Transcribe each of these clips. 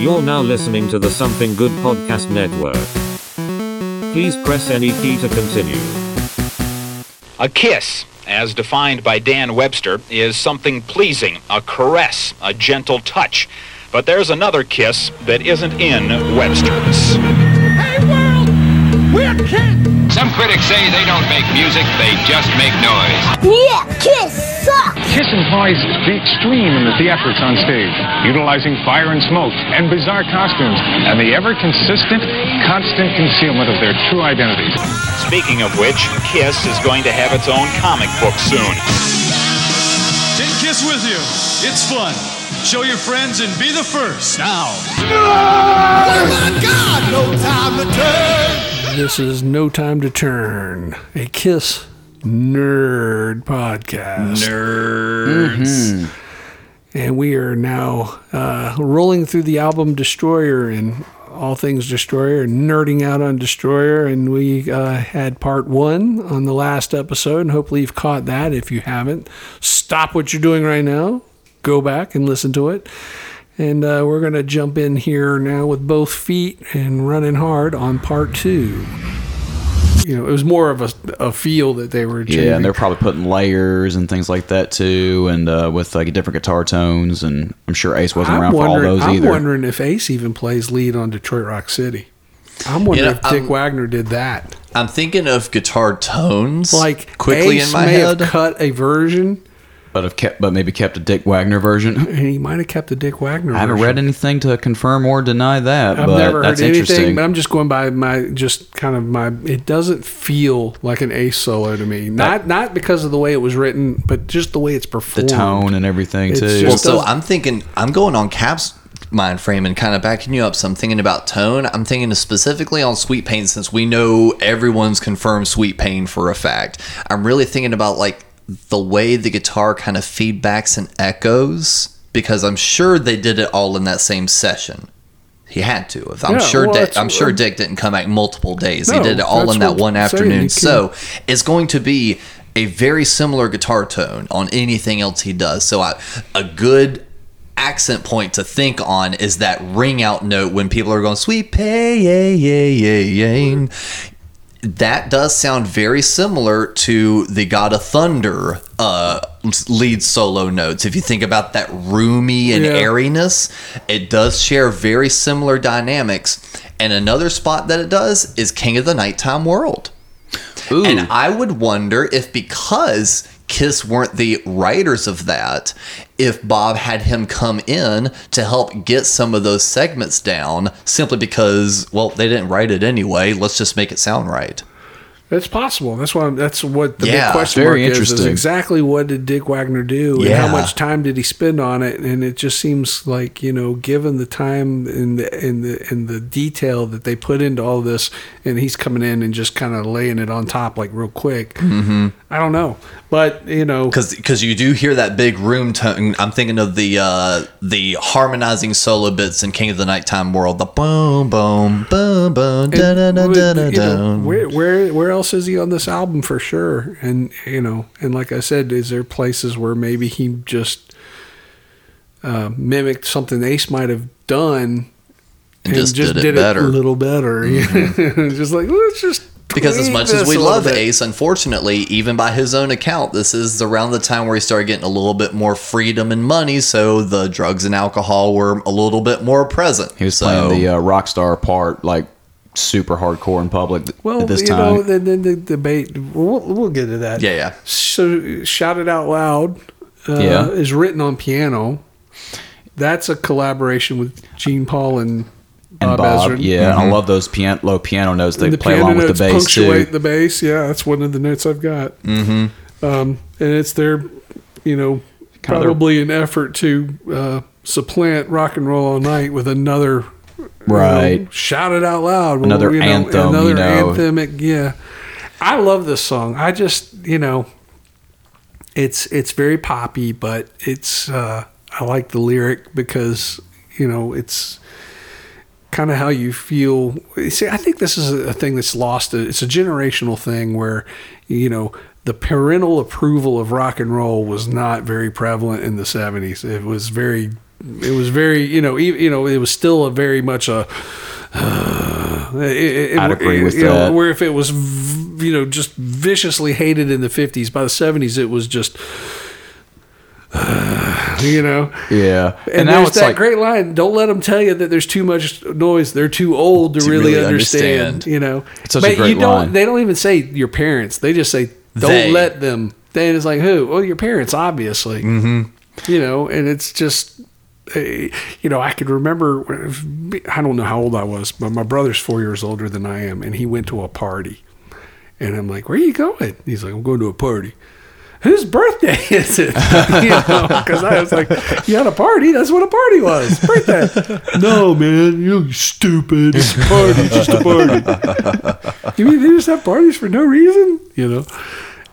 You're now listening to the Something Good Podcast Network. Please press any key to continue. A kiss, as defined by Dan Webster, is something pleasing, a caress, a gentle touch. But there's another kiss that isn't in Webster's. Hey world, we're kids. Some critics say they don't make music, they just make noise. Yeah, Kiss sucks! Kiss implies the extreme in the theatrics on stage, utilizing fire and smoke and bizarre costumes, and the ever consistent, constant concealment of their true identities. Speaking of which, Kiss is going to have its own comic book soon. Take Kiss with you. It's fun. Show your friends and be the first. Now. Oh my God, no time to turn. This is No Time to Turn, a Kiss nerd podcast. Nerds. And we are now uh, rolling through the album Destroyer and all things Destroyer, nerding out on Destroyer. And we uh, had part one on the last episode. And hopefully you've caught that. If you haven't, stop what you're doing right now, go back and listen to it. And uh, we're going to jump in here now with both feet and running hard on part two. You know, it was more of a, a feel that they were changing. Yeah, and they're probably putting layers and things like that too, and uh, with like different guitar tones. And I'm sure Ace wasn't I'm around for all wondering, those I'm either. wondering if Ace even plays lead on Detroit Rock City. I'm wondering You know, if Dick I'm- Wagner did that. I'm thinking of guitar tones Like quickly Ace in my may head. have cut a version, but have kept, but maybe kept a Dick Wagner version. and he might have kept the Dick Wagner. Version. I haven't version. read anything to confirm or deny that, I've but never that's heard anything, interesting. but I'm just going by my just kind of my. It doesn't feel like an Ace solo to me. Not not because of the way it was written, but just the way it's performed, the tone and everything It's too. just- well, so I'm thinking I'm going on Cap's mind frame and kind of backing you up. So I'm thinking about tone. I'm thinking specifically on Sweet Pain since we know everyone's confirmed Sweet Pain for a fact. I'm really thinking about like the way the guitar kind of feedbacks and echoes because I'm sure they did it all in that same session. He had to. I'm Yeah, sure. well, Dick, I'm sure Dick didn't come back multiple days. he did it all in that one I'm afternoon. So it's going to be a very similar guitar tone on anything else he does. So I, a good accent point to think on is that ring out note when people are going sweet pain. That does sound very similar to the God of Thunder uh, lead solo notes. If you think about that roomy and Yeah. airiness, it does share very similar dynamics. And another spot that it does is King of the Nighttime World. Ooh. And I would wonder if because Kiss weren't the writers of that, if Bob had him come in to help get some of those segments down simply because, well, they didn't write it anyway. Let's just make it sound right. It's possible. That's why. That's what the Yeah, big question mark is, is. Exactly what did Dick Wagner do, and how much time did he spend on it? And it just seems like you know, given the time and the and the and the detail that they put into all this, and he's coming in and just kind of laying it on top like real quick. Mm-hmm. I don't know, but you know, Because you do hear that big room tone. I'm thinking of the uh, the harmonizing solo bits in King of the Nighttime World. The boom, boom, boom, boom, da da da da da da. where where where else is he on this album for sure? And you know, and like I said, is there places where maybe he just uh, mimicked something Ace might have done And just did it better. Mm-hmm. a little better? just like let's just Because as much as we love bit. Ace, unfortunately, even by his own account, this is around the time where he started getting a little bit more freedom and money. So the drugs and alcohol were a little bit more present. he was so, playing the uh, rock star part, like super hardcore in public th- Well, at this you time. know, the, the, the debate. We'll, we'll get to that. Yeah, yeah. So, shout it out loud. Uh, Yeah. is written on piano. That's a collaboration with Gene Paul and and Bob, Bob, Ezrin. yeah, I love those pian- low piano notes they the play along with the bass punctuate too. the bass. Yeah, that's one of the notes I've got. Mm-hmm. Um, and it's their, you know, Kind of their- probably an effort to uh, supplant rock and roll all night with another. You Right. know, shout it out loud. Another you know, anthem, Another you know. anthemic. Yeah. I love this song. I just, you know, it's it's very poppy, but it's uh, I like the lyric because you know it's kind of how you feel. See, I think this is a thing that's lost. It's a generational thing where you know the parental approval of rock and roll was not very prevalent in the 70s. It was very it was very you know e- you know it was still a very much a. it- it- I'd agree with you know, that. where if it was v- you know just viciously hated in the 50s by the 70s it was just you know Yeah, and, and, there's it's that like great line don't let them tell you that there's too much noise they're too old to, To really, really understand, understand. you know It's such a great you don't line. they don't even say your parents they just say don't They. let them then it's like who well your parents obviously mm-hmm. you know and it's just you know i could remember i don't know how old i was but my brother's four years older than i am and he went to a party and i'm like where are you going he's like i'm going to a party whose birthday is it? you know, because I was like, you had a party. That's what a party was. Birthday. no, man, you stupid. It's a party. Just a party. you mean they just have parties for no reason? You know.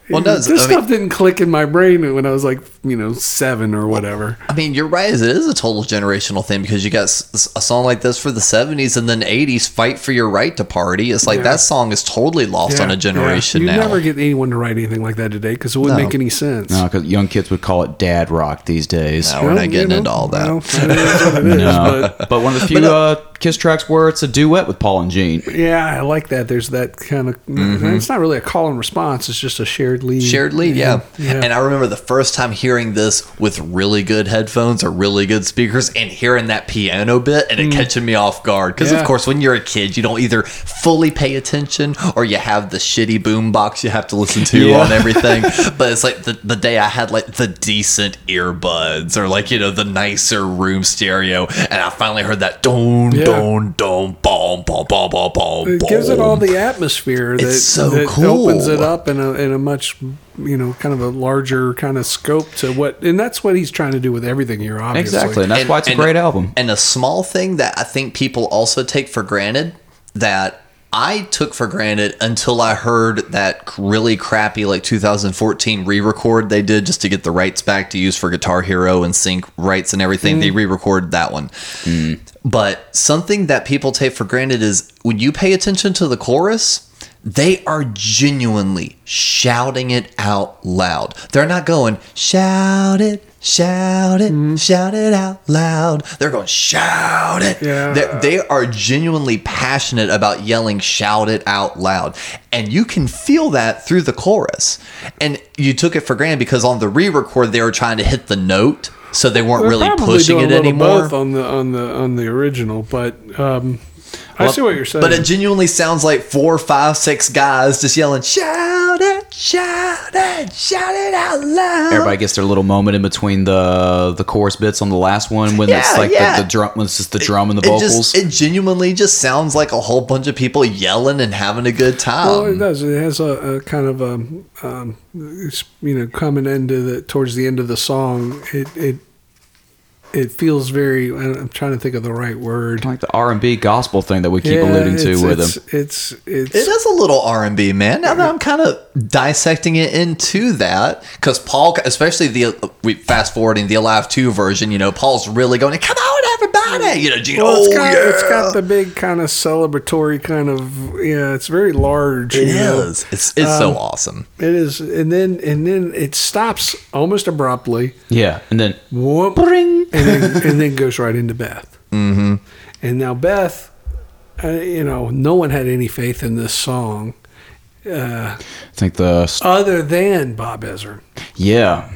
Well, no, this I mean- stuff didn't click in my brain when I was like, you know, seven or whatever. I mean, you're right. It is a total generational thing because you got a song like this for the 70s and then 80s, Fight for Your Right to Party. It's like Yeah. that song is totally lost on a generation yeah. You now. never get anyone to write anything like that today because it wouldn't No. make any sense. no, because young kids would call it dad rock these days. No, we're Well, not getting you know, into all that. well, it is what it is, No, but- but, one of the few uh, Kiss tracks where it's a duet with Paul and Gene. Yeah, I like that. There's that kind of. It's not really a call and response. It's just a shared lead. Mm-hmm. Shared lead, yeah. yeah. And I remember the first time hearing this with really good headphones or really good speakers and hearing that piano bit and it catching me off guard. Because, Mm. Yeah. of course, when you're a kid, you don't either fully pay attention or you have the shitty boom box you have to listen to on everything. but it's like the, the day I had like the decent earbuds or like, you know, the nicer room stereo. And I finally heard that don, Yeah. Don, don, boom, boom, boom, boom, boom. It gives it all the atmosphere that, It's so that cool. opens it up in a in a much you know kind of a larger kind of scope to what and that's what he's trying to do with everything here obviously Exactly, and that's why it's a great album. And a small thing that I think people also take for granted that I took for granted until I heard that really crappy like 2014 re-record they did just to get the rights back to use for Guitar Hero and sync rights and everything. They mm. re-recorded that one. Mm. But something that people take for granted is when you pay attention to the chorus, they are genuinely shouting it out loud. They're not going, shout it, shout it, mm-hmm. shout it out loud. They're going, shout it. Yeah. They're- they are genuinely passionate about yelling, shout it out loud. And you can feel that through the chorus. And you took it for granted because on the re record, they were trying to hit the note. So they weren't They're really pushing it anymore. both on the on the on the original but um I see what you're saying But it genuinely sounds like four, five, six guys just yelling, shout it, shout it, shout it out loud. Everybody gets their little moment in between the the chorus bits on the last one when it's like yeah. the, the drum when it's just the drum and the it vocals. just it genuinely just sounds like a whole bunch of people yelling and having a good time. well, it does. It has a, a kind of a, um, it's, you know, coming into the towards the end of the song. It it it feels very. I'm trying to think of the right word. like the R and B gospel thing that we keep Yeah, alluding to it's, with it's, him. It's it's It is a little R and B, man. Now that I'm kind of dissecting it into that, because Paul, especially the we fast forwarding the Alive Two version, you know, Paul's really going, "Come on, everybody!" You know, Gene, Well, it's oh got, yeah, it's got the big kind of celebratory kind of yeah. It's very large. It you know. is. It's it's so Um, awesome. It is, and then and then it stops almost abruptly. Yeah, and then Whoop, and then and then goes right into Beth. Mm-hmm. And now Beth, uh, you know, no one had any faith in this song Uh, I think the other than Bob Ezrin. yeah,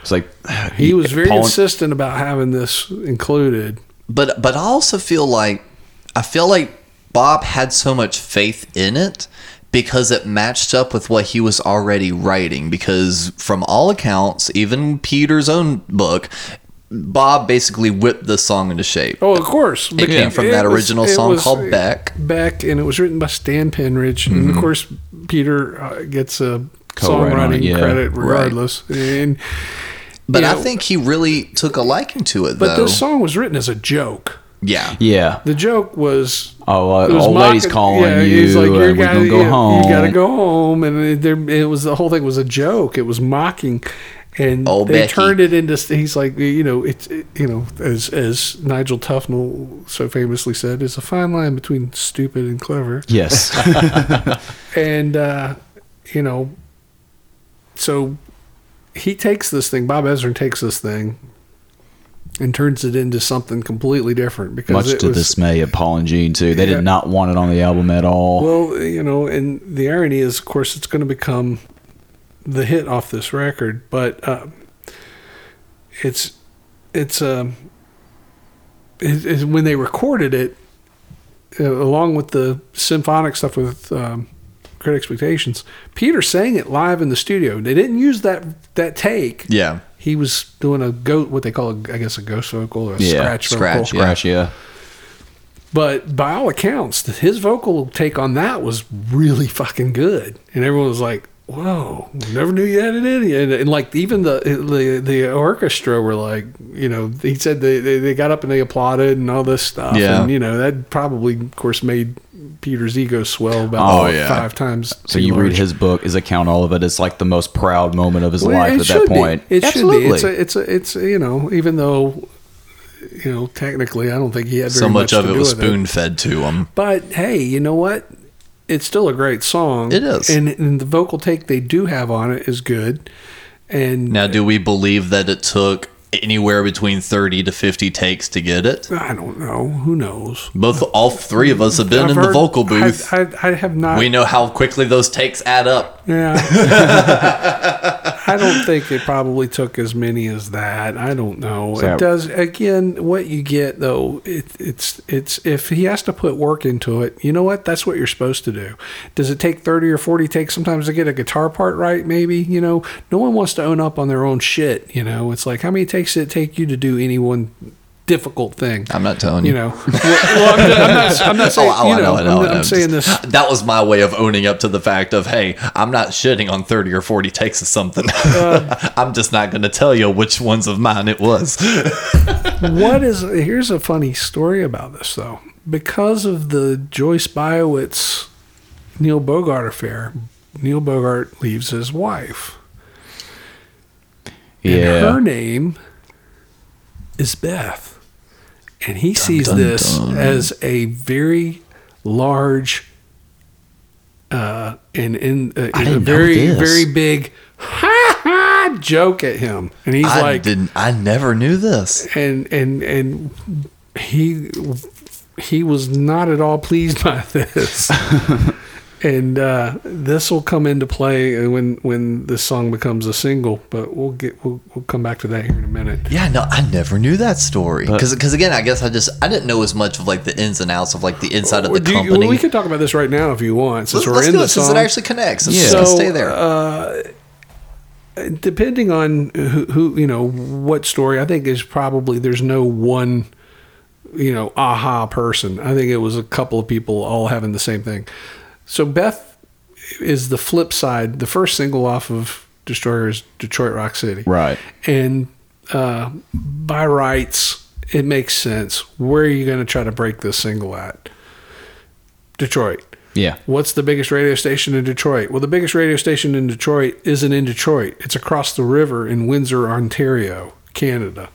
it's like He was very Paul insistent about having this included. But but I also feel like I feel like Bob had so much faith in it because it matched up with what he was already writing. Because from all accounts, even Peter's own book, Bob basically whipped the song into shape. Oh, of course, It came from that was- original song called Beck. Beck, and it was written by Stan Penridge, and of course Peter uh, gets a Co-write on songwriting yeah. credit Right. regardless. And But you I know, think he really took a liking to it, but though. this song was written as a joke. yeah. yeah. The joke was Oh, uh, was old lady's calling yeah, you, he's like, "You're gotta- gonna go you- home. You got to go home, and it, there, it was the whole thing was a joke. It was mocking, and Old they Becky. turned it into. He's like, you know, it's it, you know, as as Nigel Tufnel so famously said, "It's a fine line between stupid and clever." Yes, and uh, you know, so he takes this thing. Bob Ezrin takes this thing, and turns it into something completely different because Much it to was dismay of Paul and Gene too. They Yeah. did not want it on the album at all. well, you know, and the irony is, of course, it's going to become the hit off this record, but uh, it's it's um it, it's when they recorded it, uh, along with the symphonic stuff with um, Great Expectations. Peter sang it live in the studio. They didn't use that that take. Yeah. He was doing a goat, what they call, a, I guess, a ghost vocal or a Yeah, scratch vocal. scratch, Scratch, yeah. But by all accounts, his vocal take on that was really fucking good, and everyone was like, "Whoa, never knew you had it in you." And, and like even the, the the orchestra were like, you know, he said they, they they got up and they applauded and all this stuff, Yeah. and you know that probably, of course, made Peter's ego swell about Oh, yeah. five times. So you read his book, his account, all of it. It's like the most proud moment of his Well, life at that point. Be. It Absolutely. should be. It's a, it's a, it's you know, even though, you know, technically, I don't think he had very So much of to it was spoon fed to him. But hey, you know what? It's still a great song. It is. and, and the vocal take they do have on it is good. And Now, do we believe that it took anywhere between 30 to 50 takes to get it? I don't know. Who knows? Both, all three of us have been I've in the vocal booth. I, I, I have not. we know how quickly those takes add up. Yeah. I don't think it probably took as many as that. I don't know. So- it does again what you get though, it, it's it's if he has to put work into it, you know what? That's what you're supposed to do. Does it take 30 or 40 takes sometimes to get a guitar part right maybe, you know? No one wants to own up on their own shit, you know? It's like how many takes did it take you to do any one difficult thing? I'm not telling you. You know. well, well, I'm, I'm not I'm not saying, Oh, oh, you I know, know, I know, I'm, I know. I'm saying this That was my way of owning up to the fact of, hey, I'm not shitting on 30 or 40 takes of something. Uh, I'm just not going to tell you which ones of mine it was. what is here's a funny story about this though because of the joyce biawitz neil bogart affair neil bogart leaves his wife and Yeah. her name is beth and he sees dun, this dun. as a very large uh and in uh, a very very big ha ha joke at him and he's I like didn't. I never knew this. and and and he he was not at all pleased by this. and uh, this will come into play when when this song becomes a single. But we'll get we'll, we'll come back to that here in a minute. Yeah, no, I never knew that story. But- Because, again, I guess I just I didn't know as much of like the ins and outs of like the inside of the Do you- company. well, we could talk about this right now if you want, since let's we're let's in do the it since song. it actually connects. Let's Yeah. So, stay there. uh, depending on who, who you know what story, I think is probably there's no one you know aha person. I think it was a couple of people all having the same thing. So Beth is the flip side. The first single off of Destroyer is Detroit Rock City, Right. and uh, by rights, it makes sense. Where are you going to try to break this single at? Detroit. Yeah. What's the biggest radio station in Detroit? Well, the biggest radio station in Detroit isn't in Detroit. It's across the river in Windsor, Ontario, Canada.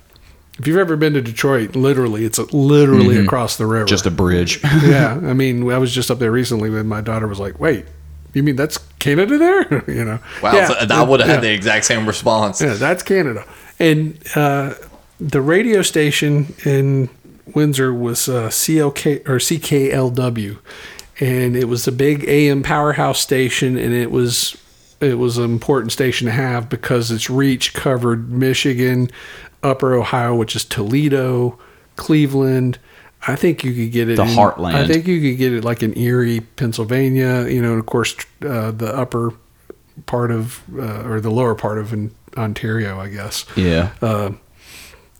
If you've ever been to Detroit, literally, it's literally across the river. Just a bridge. yeah. I mean, I was just up there recently when my daughter was like, "Wait, you mean that's Canada there?" you know. wow, Yeah, so I would have yeah. had the exact same response. Yeah, that's Canada. And uh, the radio station in Windsor was uh, CLK or CKLW, and it was a big AM powerhouse station, and it was it was an important station to have because its reach covered Michigan, Upper Ohio, which is Toledo, Cleveland. I think you could get it The in, heartland. I think you could get it like in Erie, Pennsylvania. You know, and of course, uh, the upper part of uh, or the lower part of in Ontario, I guess. Yeah. Uh,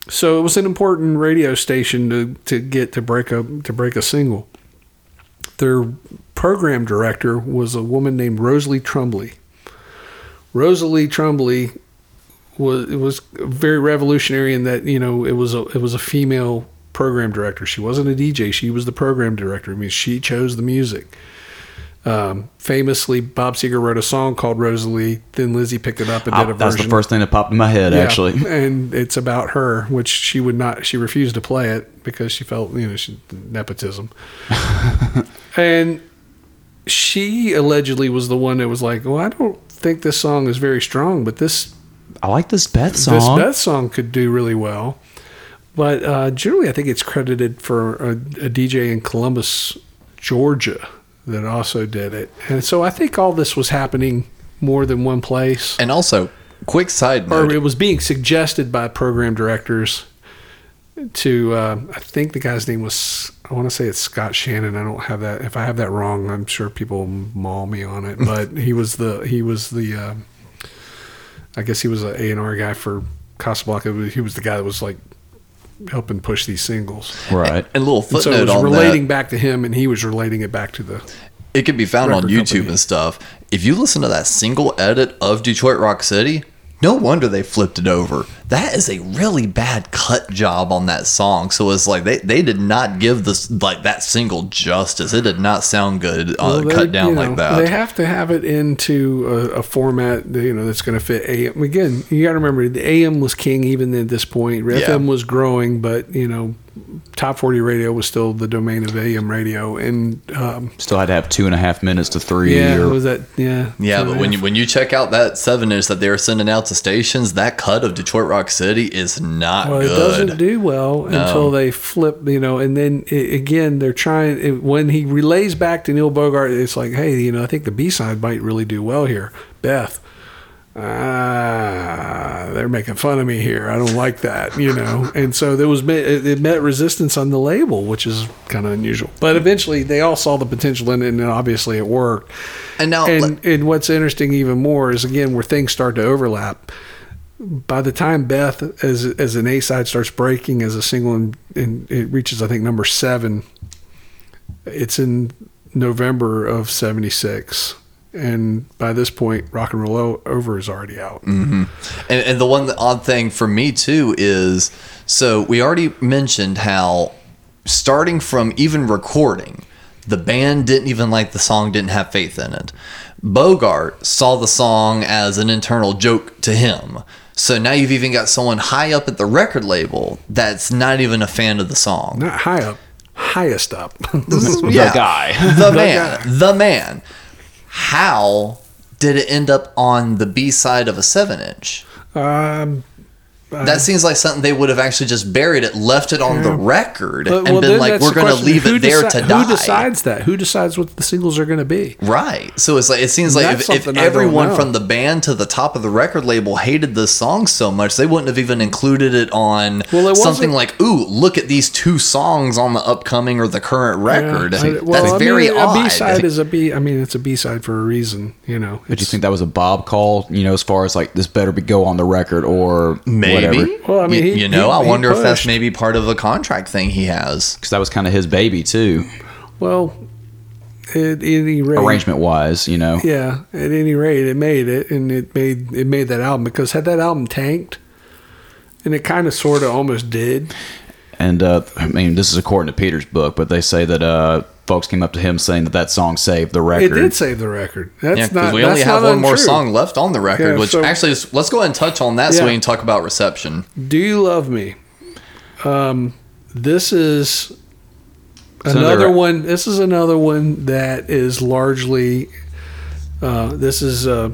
so it was an important radio station to, to get to break a to break a single. Their program director was a woman named Rosalie Trombley. Rosalie Trombley was it was very revolutionary in that you know it was a it was a female program director. She wasn't a DJ. She was the program director. I mean, she chose the music. Um, famously, Bob Seger wrote a song called Rosalie. Thin Lizzy picked it up and did a that's version. the first thing that popped in my head, Yeah, actually. and it's about her, which she would not. She refused to play it because she felt you know she, nepotism, and she allegedly was the one that was like, "Well, I don't think this song is very strong, but this I like this Beth song. this. Beth song could do really well." But uh, generally, I think it's credited for a, a DJ in Columbus, Georgia, that also did it. And so I think all this was happening more than one place. And also, quick side note. or it was being suggested by program directors to uh, I think the guy's name was I want to say it's Scott Shannon. I don't have that. If I have that wrong, I'm sure people maul me on it. But he was the he was the uh, I guess he was an A and R guy for Casablanca. He was the guy that was like helping push these singles. Right. And a little And so footnote it was on relating that. back to him, and he was relating it back to the. It can be found on YouTube company. and stuff. If you listen to that single edit of Detroit Rock City, no wonder they flipped it over. That is a really bad cut job on that song. So it's like they, they did not give this like that single justice. It did not sound good uh, Well, they- cut down you know, like that. They have to have it into a, a format, you know, that's going to fit AM. Again, you got to remember the AM was king even at this point. FM was growing, but you know, top forty radio was still the domain of AM radio, and um, Still had to have two and a half minutes to three. yeah, or, was that yeah, Yeah, but and a when you when you check out that seven inch that they were sending out to stations, that cut of Detroit Rock City is not well, good. it doesn't do well until they flip, you know, and then i again they're trying. It, when he relays back to Neil Bogart, it's like, hey, you know, I think the B side might really do well here, Beth. Ah, they're making fun of me here. I don't like that, you know. And so there was it met resistance on the label, which is kind of unusual. But eventually, they all saw the potential in it, and obviously, it worked. And now, and, and what's interesting even more is again where things start to overlap. By the time Beth, as as an A side, starts breaking as a single, and, and it reaches I think number seven. It's in November of '76, and by this point, Rock and Roll O- Over is already out. hmm And, and the one odd thing for me too is so we already mentioned how starting from even recording, the band didn't even like the song, didn't have faith in it. Bogart saw the song as an internal joke to him. So now you've even got someone high up at the record label that's not even a fan of the song. Not high up, highest up. Yeah. the man, the man. How did it end up on the B side of a seven inch? Um, That seems like something they would have actually just buried it, left it on the record, But- and well, been like, "We're going to leave Who it there deci- to die." Who decides that? Who decides what the singles are going to be? Right. So it's like it seems like if, if something I don't everyone from the band to the top of the record label hated the song so much, they wouldn't have even included it on Well, it something like, "Ooh, look at these two songs on the upcoming or the current record." Yeah, I- That's well, I very mean, odd. A B side is a B. I mean, it's a B side for a reason. You know. But you think that was a Bob call? You know, as far as like this better be go on the record or Maybe. whatever. Well, I mean, you, he- you know, he- I wonder if that's maybe part of the contract thing he has. Because that was kind of his baby too, Well, at any rate, arrangement wise. You know. Yeah, at any rate, it made it, and it made it made that album because had that album tanked, and it kind of sort of almost did. And uh, I mean, this is according to Peter's book, but they say that uh, folks came up to him saying that that song saved the record. It did save the record. That's yeah, because not. we only have not one more song left on the record, Yeah, which so- actually is, let's go ahead and touch on that so Yeah. we can talk about reception. Do you love me? Um, this is So another they're- one. This is another one that is largely. Uh, this is. Uh,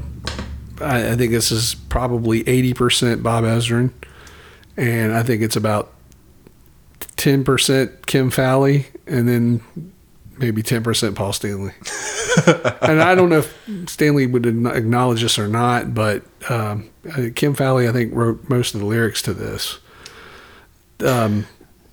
I, I think this is probably eighty percent Bob Ezrin, and I think it's about ten percent Kim Fowley, and then maybe ten percent Paul Stanley. and I don't know if Stanley would acknowledge this or not, but um, Kim Fowley, I think, wrote most of the lyrics to this. Um,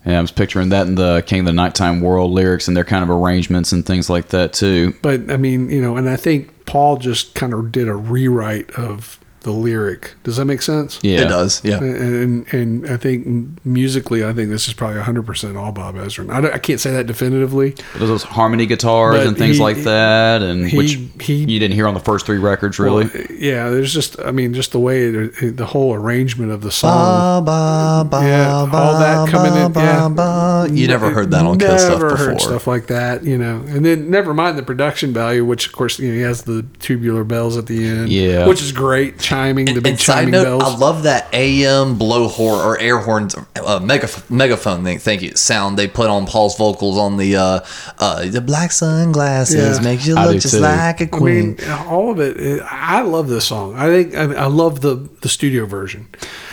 Yeah, I was picturing that in the King of the Nighttime World lyrics and their kind of arrangements and things like that too. but I mean, you know, and I think Paul just kind of did a rewrite of the lyric. Does that make sense? Yeah. It does, yeah. And and I think musically, I think this is probably 100 percent all Bob Ezrin. I, I can't say that definitively. Those, those harmony guitars But and things he- like that, and he- which he- you didn't hear on the first three records, really. Well, yeah, there's just, I mean, just the way it, the whole arrangement of the song. Ba, ba, ba, yeah, all that ba, coming in. ba, Yeah, ba. You never heard that on Kiss stuff before. heard stuff like that, you know. And then never mind the production value, which of course you know, he has the tubular bells at the end. Yeah. which is great. Chiming, the big chiming note, bells. I love that AM blow horn or air horns, uh, megaf- megaphone thing. Thank you. Sound they put on Paul's vocals on the uh, uh, the black sunglasses Yeah. makes you I look just too. like a queen. mean, all of it. it- I love this song. I think I, I love the the studio version.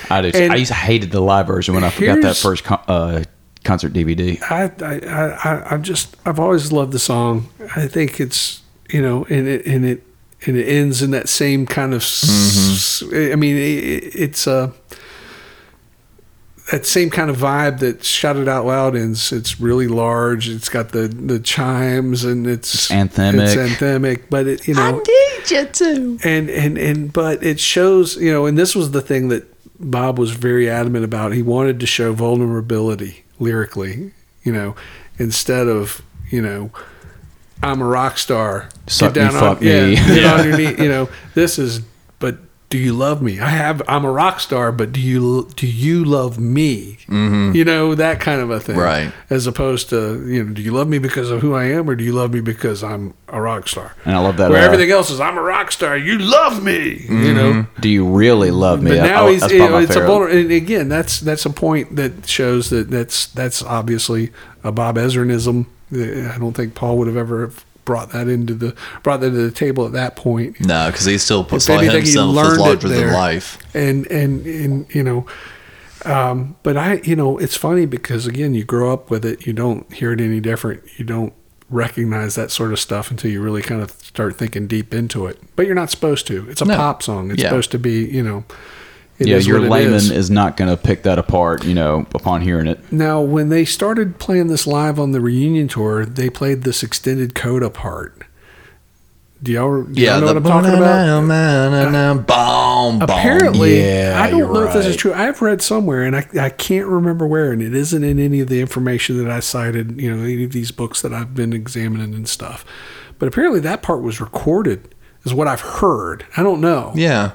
I do. And I used to hated the live version when I got that first con- uh, concert DVD. I, I, I, I- I've just, I've always loved the song. I think it's, you know, and it, and it, and it ends in that same kind of, s- I mean, it, it's uh, that same kind of vibe that "Shout It Out Loud" ends. It's really large. It's got the the chimes and it's, It's anthemic. It's anthemic, but it, you know, I need you to. and and and but it shows you know and this was the thing that bob was very adamant about he wanted to show vulnerability lyrically you know instead of you know i'm a rock star Suck me, on fuck yeah, me. get Yeah. on your knee you know this is but do you love me i have i'm a rock star but do you do you love me you know that kind of a thing Right. as opposed to you know do you love me because of who i am or do you love me because i'm a rock star And I love that. where uh, everything else is I'm a rock star. You love me, you know. Do you really love me? But now he's that's you know, it's a vulner- and again that's that's a point that shows that that's that's obviously a Bob Ezrinism. I don't think Paul would have ever brought that into the brought that to the table at that point. No, because he still puts If saw anything, he himself as larger than life. And and and you know, um, but I you know it's funny because again you grow up with it. You don't hear it any different. You don't recognize that sort of stuff until you really kind of start thinking deep into it. But you're not supposed to. It's a No. pop song. It's Yeah. supposed to be you know. It Yeah, your layman is. is. not going to pick that apart. You know, upon hearing it. Now, when they started playing this live on the reunion tour, they played this extended coda part. Do y'all, do Yeah, y'all know the what I'm talking about? Boom, boom. Apparently, Yeah, I don't know if this is true. I've read somewhere, and I, I can't remember where, and it isn't in any of the information that I cited, you know, any of these books that I've been examining and stuff. But apparently, that part was recorded, is what I've heard. I don't know. Yeah.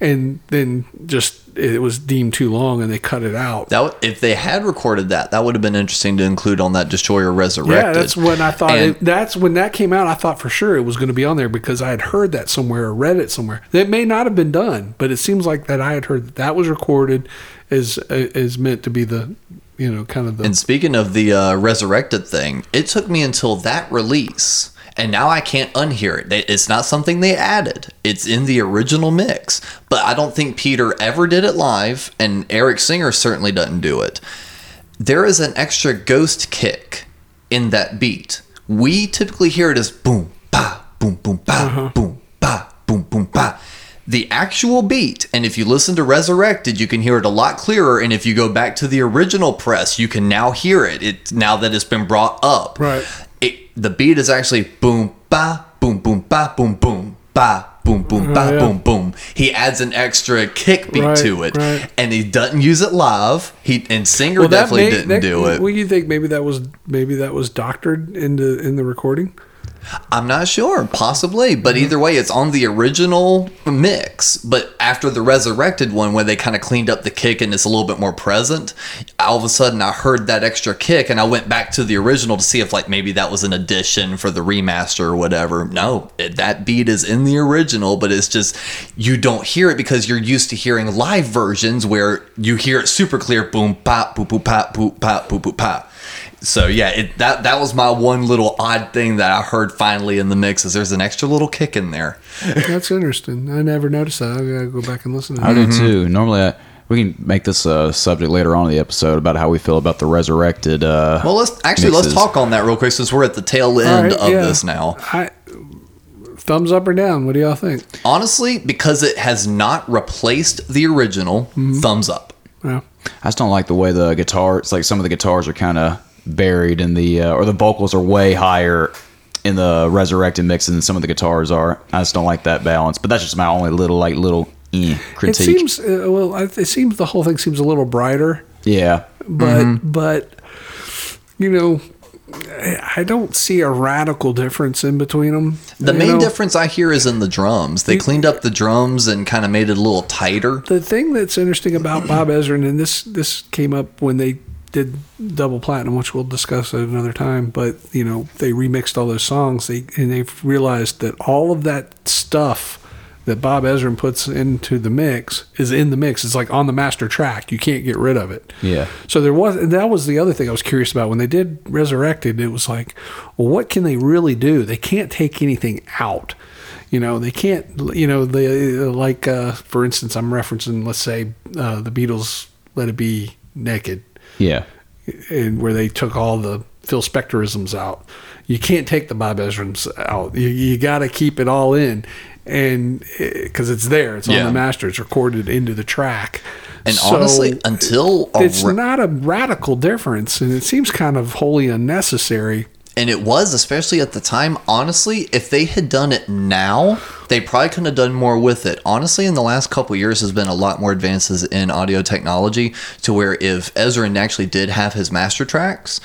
And then just it was deemed too long, and they cut it out. That if they had recorded that, that would have been interesting to include on that Destroyer Resurrected. Yeah, that's when I thought. It, that's when that came out. I thought for sure it was going to be on there because I had heard that somewhere or read it somewhere. It may not have been done, but it seems like that I had heard that, that was recorded as is meant to be the, you know, kind of the. And speaking of the uh, resurrected thing, it took me until that release, and now I can't unhear it. It's not something they added. It's in the original mix, but I don't think Peter ever did it live, and Eric Singer certainly doesn't do it. There is an extra ghost kick in that beat. We typically hear it as boom, ba, boom, boom, ba, uh-huh. boom, ba, boom, boom, ba. The actual beat, and if you listen to Resurrected, you can hear it a lot clearer. And if you go back to the original press, you can now hear it. It now that it's been brought up. Right. It, the beat is actually boom, ba, boom, boom, ba, boom, boom, ba, boom, boom, ba, oh, yeah. boom, boom. He adds an extra kick beat Right, to it, right. and he doesn't use it live. He and Singer definitely may- didn't that- do it. Well, you think maybe that was maybe that was doctored into in the recording? I'm not sure, possibly, but either way, it's on the original mix. But after the resurrected one, where they kind of cleaned up the kick and it's a little bit more present, all of a sudden I heard that extra kick and I went back to the original to see if like maybe that was an addition for the remaster or whatever. No, it, that beat is in the original, but it's just you don't hear it because you're used to hearing live versions where you hear it super clear, boom, pop, boop, boop, pop, boop, pop, boop, boop, pop. So yeah, it, that that was my one little odd thing that I heard finally in the mix is there's an extra little kick in there. That's interesting. I never noticed that. I gotta go back and listen to I that. do too. Normally, I, we can make this a subject later on in the episode about how we feel about the resurrected. Uh, Well, let's actually let's talk on that real quick since we're at the tail end right, of yeah. this now. I, thumbs up or down? What do y'all think? Honestly, because it has not replaced the original, Mm-hmm. thumbs up. Yeah. I just don't like the way the guitar. It's like some of the guitars are kind of buried in the, uh, or the vocals are way higher in the resurrected mix than some of the guitars are. I just don't like that balance. But that's just my only little like little eh, It seems uh, well. It seems the whole thing seems a little brighter, yeah, but Mm-hmm. but you know, I I don't see a radical difference in between them. The main know, difference I hear is in the drums. They cleaned up the drums and kind of made it a little tighter. The thing that's interesting about Bob Ezrin, and this this came up when they did double platinum, which we'll discuss at another time. But you know, they remixed all those songs, they and they've realized that all of that stuff that Bob Ezrin puts into the mix is in the mix. It's like on the master track. You can't get rid of it. Yeah. So there was that was the other thing I was curious about when they did Resurrected. It was like, well, what can they really do? They can't take anything out. You know, they can't. You know, they like uh, for instance, I'm referencing, let's say, uh, the Beatles' "Let It Be Naked." Yeah. and where they took all the Phil Spectorisms out. You can't take the Bob Ezrins out. You, you got to keep it all in, and eh, because it's there, it's on the master, it's recorded into the track. And So, honestly, until it's ra- not a radical difference, and it seems kind of wholly unnecessary. And it was, especially at the time. Honestly, if they had done it now, they probably couldn't have done more with it. Honestly, in the last couple years, has been a lot more advances in audio technology to where if Ezra actually did have his master tracks,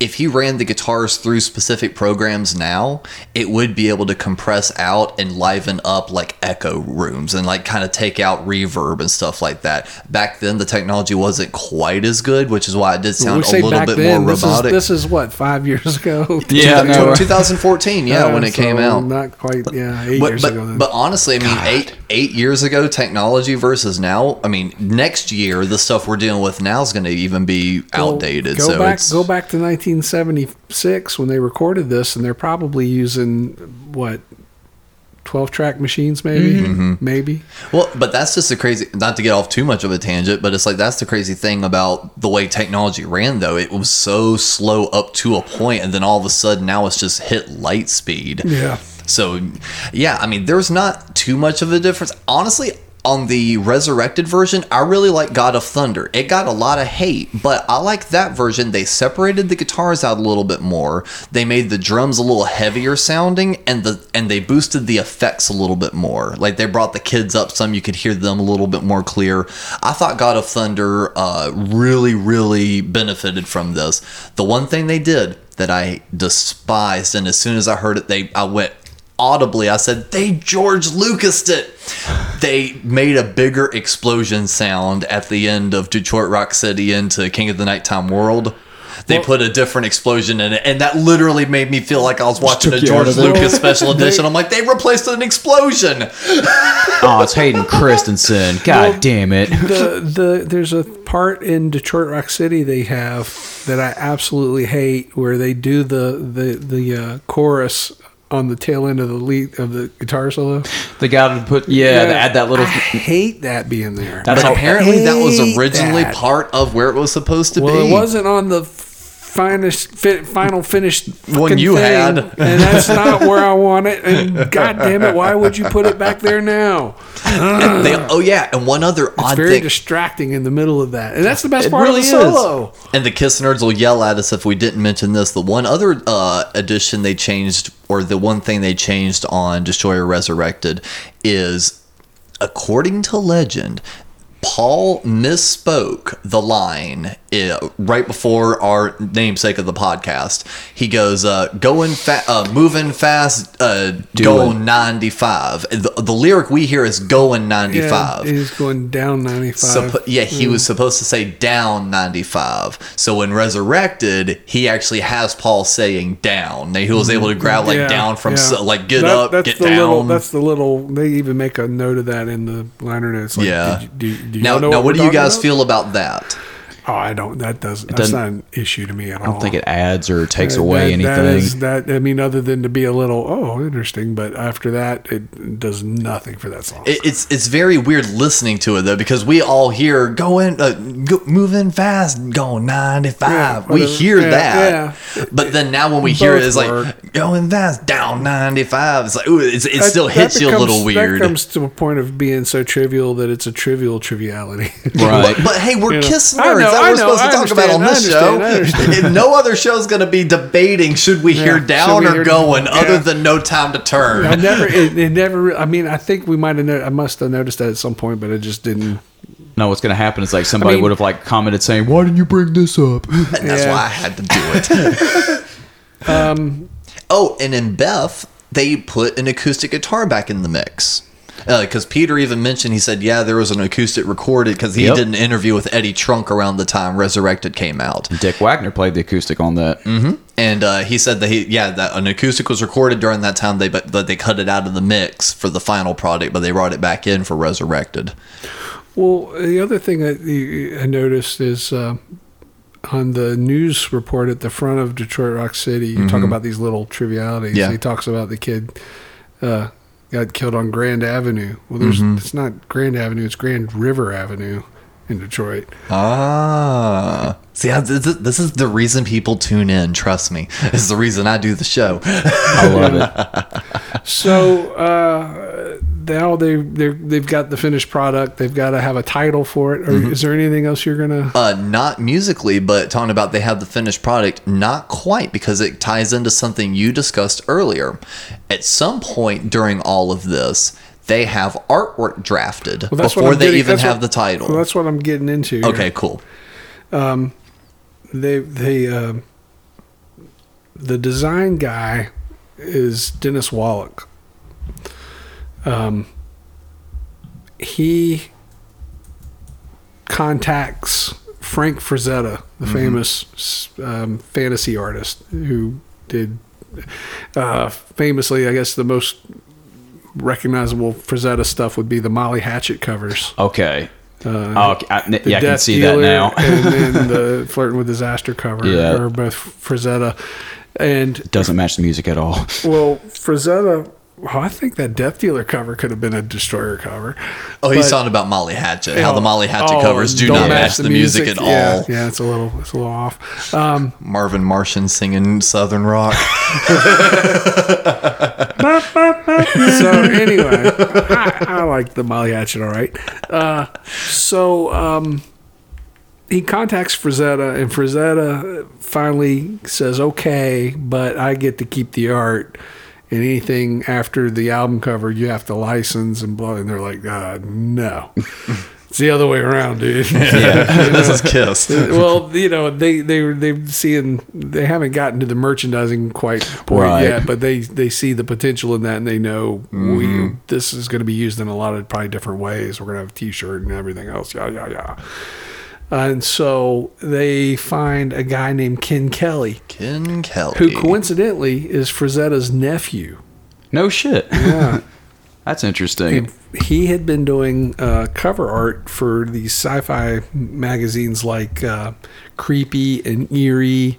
if he ran the guitars through specific programs now, it would be able to compress out and liven up like echo rooms and like kind of take out reverb and stuff like that. Back then, the technology wasn't quite as good, which is why it did sound a little bit then, more this robotic. is this is what five years ago. Yeah, Two- no, right. 2014, yeah, when it came out. not quite. Yeah, eight But, years but, ago. Then. but honestly, I mean, eight eight years ago, technology versus now. I mean, next year, the stuff we're dealing with now is going to even be Go- outdated. Go so back, it's go back to 1976 when they recorded this, and they're probably using what 12 track machines, maybe, Mm-hmm. maybe. well, but that's just the crazy. Not to get off too much of a tangent, but it's like that's the crazy thing about the way technology ran. Though it was so slow up to a point, and then all of a sudden now it's just hit light speed. Yeah. So, yeah, I mean, there's not too much of a difference. Honestly, on the resurrected version, I really like God of Thunder. It got a lot of hate, but I like that version. They separated the guitars out a little bit more. They made the drums a little heavier sounding and the and they boosted the effects a little bit more. Like they brought the kids up some, you could hear them a little bit more clear. I thought God of Thunder uh, really, really benefited from this. The one thing they did that I despised, and as soon as I heard it, they I went audibly. I said, "They George Lucased it." They made a bigger explosion sound at the end of Detroit Rock City into King of the Nighttime World. They put a different explosion in it, and that literally made me feel like I was watching a took you out George. Lucas special edition. I'm like, they replaced an explosion. Oh, it's Hayden Christensen. God damn it. the the there's a part in Detroit Rock City they have that I absolutely hate where they do the the the uh, chorus on the tail end of the lead of the guitar solo. They got to put yeah, to add that little. I hate that being there. That's But apparently, that was originally that. part of where it was supposed to Well, be. it wasn't on the finest fi- final finished One you thing, had. and that's not where I want it. And god damn it, why would you put it back there now? They, oh yeah, and one other It's odd very thing. distracting in the middle of that, and that's the best It part really of the solo. And the Kiss nerds will yell at us if we didn't mention this. The one other uh, addition they changed, or the one thing they changed on Destroyer Resurrected, is according to legend, Paul misspoke the line uh, right before our namesake of the podcast. He goes, uh, "Going fa- uh, moving fast, uh, going 95." The, the lyric we hear is "going 95." Yeah, he's going down ninety five. Suppo- yeah, he was supposed to say down 95. So when resurrected, he actually has Paul saying down. He was able to grab like Yeah, down from yeah. so, like get That- up, that's get the down. Little, that's the little. They even make a note of that in the liner notes. Like, yeah. Did you, do now, now, what, what do you guys about? feel about that? Oh, I don't. That doesn't. That's doesn't- not an issue to me at all. I don't think it adds or takes Uh, away that- anything. That, is, that I mean, other than to be a little oh interesting, but after that, it does nothing for that song. It, it's it's very weird listening to it though because we all hear going uh, go, moving fast, going 95. Yeah, we hear Yeah, that, but then now when we hear it, Both it's like going fast, down 95. It's like ooh, it's, it That- still that hits you a little weird. That comes to a point of being so trivial that it's a trivial triviality. right. But, but hey, we're You know. Kiss I know, that I we're know, supposed to I talk about on this show. understand, I understand. And no other show is going to be debating should we hear down we or hear- going, yeah. other than no time to turn. I never, it, it never. I mean, I think we might have. No, I must have noticed that at some point, but it just didn't. No, what's going to happen is like somebody mean- would have like commented saying, "Why didn't you bring this up?" And that's Yeah. why I had to do it. Um, oh, and in Beth, they put an acoustic guitar back in the mix. Because Peter even mentioned, he said, yeah, there was an acoustic recorded because he Yep. did an interview with Eddie Trunk around the time Resurrected came out. Dick Wagner played the acoustic on that. Mm-hmm. And uh, he said that he, yeah, that an acoustic was recorded during that time. They but, but they cut it out of the mix for the final product, but they brought it back in for Resurrected. Well, the other thing that I noticed is uh, on the news report at the front of Detroit Rock City, you talk Mhm. about these little trivialities. Yeah. He talks about the kid uh, got killed on Grand Avenue. Well, there's Mhm. it's not Grand Avenue; it's Grand River Avenue in Detroit. Ah, see, I, this, this is the reason people tune in. Trust me, is the reason I do the show. I love it. So uh, now they they they've got the finished product. They've got to have a title for it. Or Mhm. is there anything else you're gonna? Uh, not musically, but talking about they have the finished product, not quite because it ties into something you discussed earlier. At some point during all of this, they have artwork drafted Well, before they getting- even have what- the title. Well, that's what I'm getting into. here. okay, cool. Um, they they uh, the design guy is Dennis Woloch. Um, he contacts Frank Frazetta, the Mhm. famous um, fantasy artist who did uh, famously, I guess, the most recognizable Frazetta stuff would be the Molly Hatchet covers. Okay. Uh, Oh, okay. I- yeah, I can see that now. and then the Flirting with Disaster cover Yeah. are both Frazetta. And It doesn't match the music at all. well, Frazetta, well, I think that Death Dealer cover could have been a Destroyer cover. Oh, he's talking about Molly Hatchet. How the Oh, Molly Hatchet oh, covers do not match the music, at Yeah, all. Yeah, it's a little, it's a little off. Um, Marvin Martian singing Southern rock. so anyway, I, I like the Molly Hatchet, all right. Uh, so um, he contacts Frazetta, and Frazetta finally says, "Okay, but I get to keep the art." And anything after the album cover, you have to license and blah. And they're like, uh, "No, it's the other way around, dude." Yeah, this is Kiss. well, you know, they they they seeing they haven't gotten to the merchandising quite point Right. yet, but they they see the potential in that, and they know we this is going to be used in a lot of probably different ways. We're going to have a T-shirt and everything else. Yeah, yeah, yeah. And so they find a guy named Ken Kelly, Ken Kelly. who coincidentally is Frazetta's nephew. No shit. Yeah. That's interesting. And he had been doing uh, cover art for these sci-fi magazines like uh, Creepy and Eerie,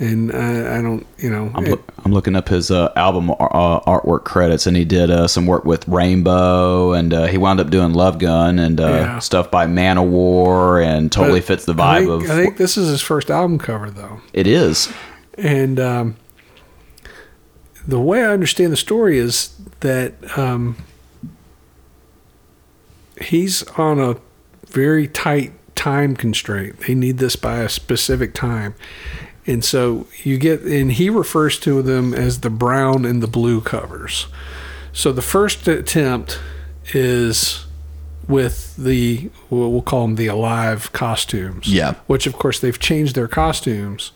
and I, I don't, you know, I'm, it- I'm looking up his uh, album uh, artwork credits, and he did uh, some work with Rainbow, and uh, he wound up doing Love Gun and uh, Yeah. stuff by Manowar, and totally but fits the I vibe think, of. I think this is his first album cover, though, it is. and um, the way I understand the story is that um, he's on a very tight time constraint. They need this by a specific time. And so you get, and he refers to them as the brown and the blue covers. So the first attempt is with the, we'll call them the alive costumes. Yeah. Which, of course, they've changed their costumes